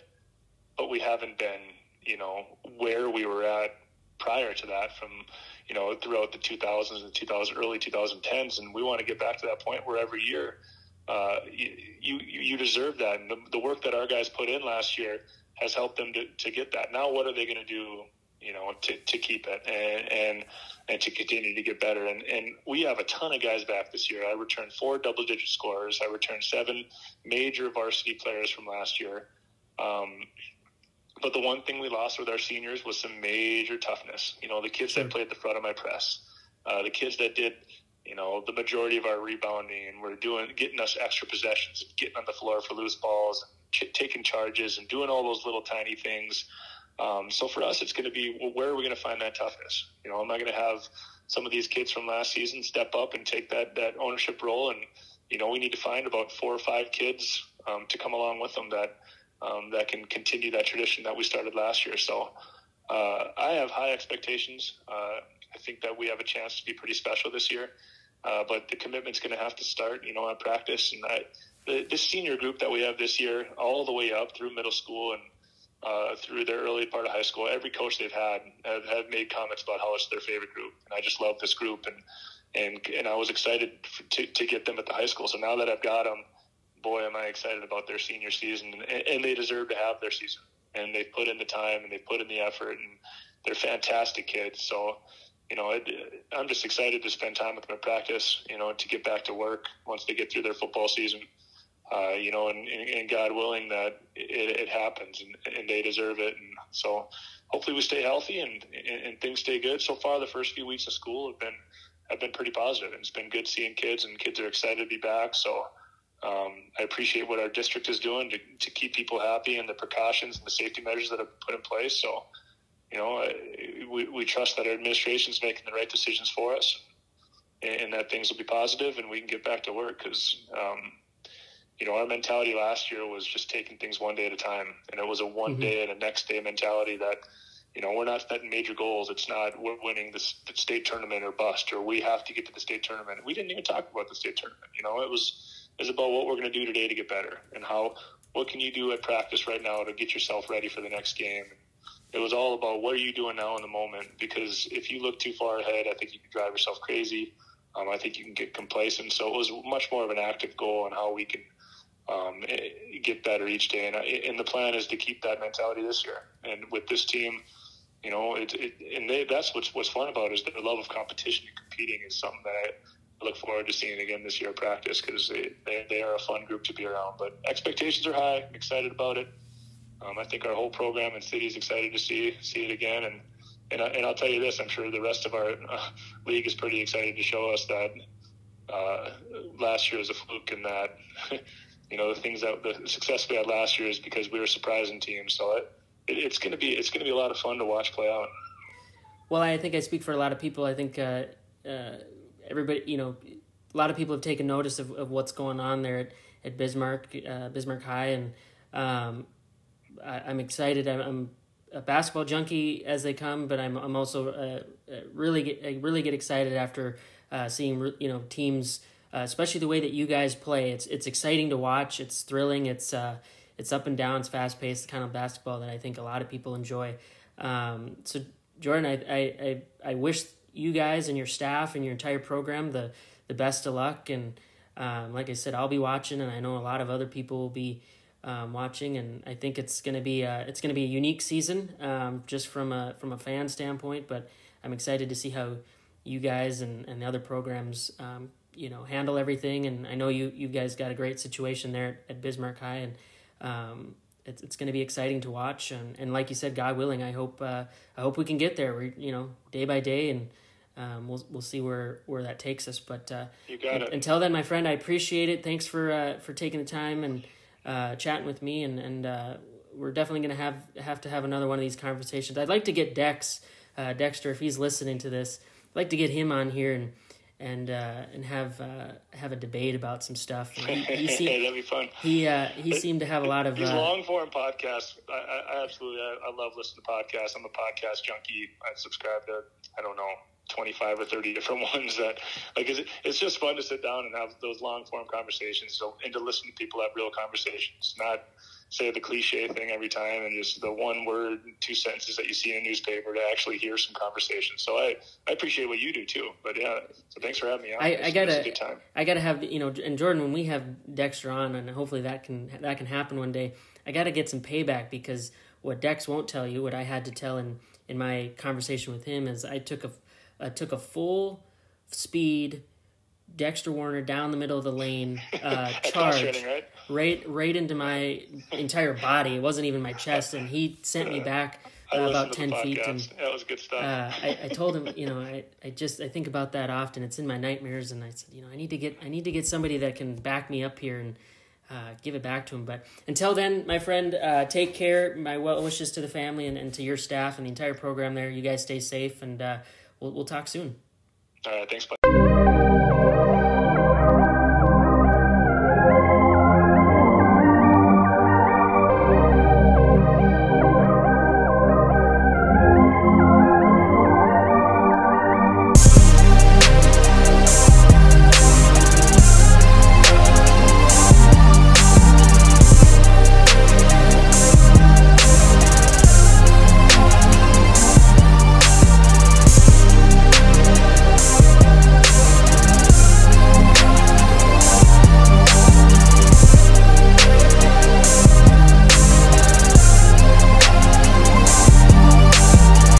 but we haven't been you know where we were at prior to that from you know throughout the 2000s and 2000 early 2010s, and we want to get back to that point where every year uh, you, you, you deserve that. And the, the, work that our guys put in last year has helped them to, to get that. Now, what are they going to do, you know, to, to keep it and, and, and to continue to get better? And, and we have a ton of guys back this year. I returned four double digit scorers. I returned seven major varsity players from last year. Um, but the one thing we lost with our seniors was some major toughness. You know, the kids that played the front of my press, uh, the kids that did you know, the majority of our rebounding and we're doing, getting us extra possessions and getting on the floor for loose balls, and taking charges and doing all those little tiny things. Um, so for us, it's going to be well, where are we going to find that toughness? You know, am I going to have some of these kids from last season step up and take that that ownership role? And you know, we need to find about four or five kids um, to come along with them that um, that can continue that tradition that we started last year. So uh, I have high expectations. Uh, I think that we have a chance to be pretty special this year. Uh, but the commitment's going to have to start, you know, on practice. And I, the, this senior group that we have this year, all the way up through middle school and uh, through their early part of high school, every coach they've had have, have made comments about how it's their favorite group. And I just love this group, and and and I was excited to to get them at the high school. So now that I've got them, boy, am I excited about their senior season, and, and they deserve to have their season. And they put in the time and they put in the effort, and they're fantastic kids. So you know, it, I'm just excited to spend time with them at practice, you know, to get back to work once they get through their football season. Uh, you know, and, and, God willing that it, it happens and, and, they deserve it. And so hopefully we stay healthy and, and, and, things stay good. So far, the first few weeks of school have been, have been pretty positive and it's been good seeing kids and kids are excited to be back. So um, I appreciate what our district is doing to, to keep people happy and the precautions and the safety measures that have put in place. So, you know, we, we trust that our administration is making the right decisions for us and, and, that things will be positive and we can get back to work because, um, you know, our mentality last year was just taking things one day at a time. And it was a one mm-hmm. day and a next day mentality that, you know, we're not setting major goals. It's not we're winning the, state tournament or bust or we have to get to the state tournament. We didn't even talk about the state tournament. You know, it was it was about what we're going to do today to get better and how what can you do at practice right now to get yourself ready for the next game it was all about what are you doing now in the moment. Because if you look too far ahead, I think you can drive yourself crazy. Um, I think you can get complacent. So it was much more of an active goal on how we can um, eh, get better each day. And, and the plan is to keep that mentality this year. And with this team, you know, it, it and they, that's what's what's fun about it is the love of competition and competing is something that I look forward to seeing again this year at practice because they, they, they are a fun group to be around. But expectations are high. I'm excited about it. Um, I think our whole program and city is excited to see see it again, and and, I, and I'll tell you this: I'm sure the rest of our uh, league is pretty excited to show us that uh, last year was a fluke, and that you know the things that the success we had last year is because we were surprising teams. So it, it it's going to be it's going to be a lot of fun to watch play out. Well, I think I speak for a lot of people. I think uh, uh everybody, you know, a lot of people have taken notice of, of what's going on there at, at Bismarck, uh, Bismarck High, and um, I, am excited. I'm, I'm, a basketball junkie as they come, but I'm I'm also uh, uh really get, I really get excited after uh, seeing you know teams, uh, especially the way that you guys play. It's it's exciting to watch. It's thrilling. It's uh, it's up and down. It's fast paced. kind of basketball that I think a lot of people enjoy. Um, so Jordan, I, I I I wish you guys and your staff and your entire program the the best of luck. And um, like I said, I'll be watching, and I know a lot of other people will be um, watching, and I think it's gonna be a, it's gonna be a unique season, um, just from a from a fan standpoint. But I'm excited to see how you guys and, and the other programs, um, you know, handle everything. And I know you you guys got a great situation there at, Bismarck High, and um, it's it's gonna be exciting to watch. And, and like you said, God willing, I hope uh, I hope we can get there. We you know day by day and. Um, we'll we'll see where, where that takes us. But uh, you got it. until then, my friend, I appreciate it. Thanks for uh, for taking the time and uh, chatting with me, and and uh, we're definitely gonna have have to have another one of these conversations. I'd like to get Dex, uh, Dexter, if he's listening to this, I'd like to get him on here and and uh, and have uh, have a debate about some stuff. He, he, seemed, that'd be fun. he, uh, he seemed to have a lot of These uh, long form podcasts, I, I, I absolutely, I, I love listening to podcasts. I'm a podcast junkie. I subscribe to, I don't know, 25 or 30 different ones that, like, it's, it's just fun to sit down and have those long form conversations. So, and to listen to people have real conversations, not say the cliche thing every time and just the one word, two sentences that you see in a newspaper to actually hear some conversation. So I, I appreciate what you do too. But yeah, so thanks for having me on. I- It's- I gotta- a good time. I gotta have you know, and Jordan, when we have Dexter on, and hopefully that can that can happen one day. I gotta get some payback because what Dex won't tell you, what I had to tell in in my conversation with him, is I took a I took a full speed Dexter Werner down the middle of the lane uh, charge training, right? right right into my entire body. It wasn't even my chest, and he sent me back uh, about ten feet. And that was good stuff. uh, I, I told him, you know, I, I just I think about that often. It's in my nightmares, and I said, you know, I need to get I need to get somebody that can back me up here and uh, give it back to him. But until then, my friend, uh, take care. My well wishes to the family and, and to your staff and the entire program there. You guys stay safe, and uh, we'll we'll talk soon. All right, thanks. Bye.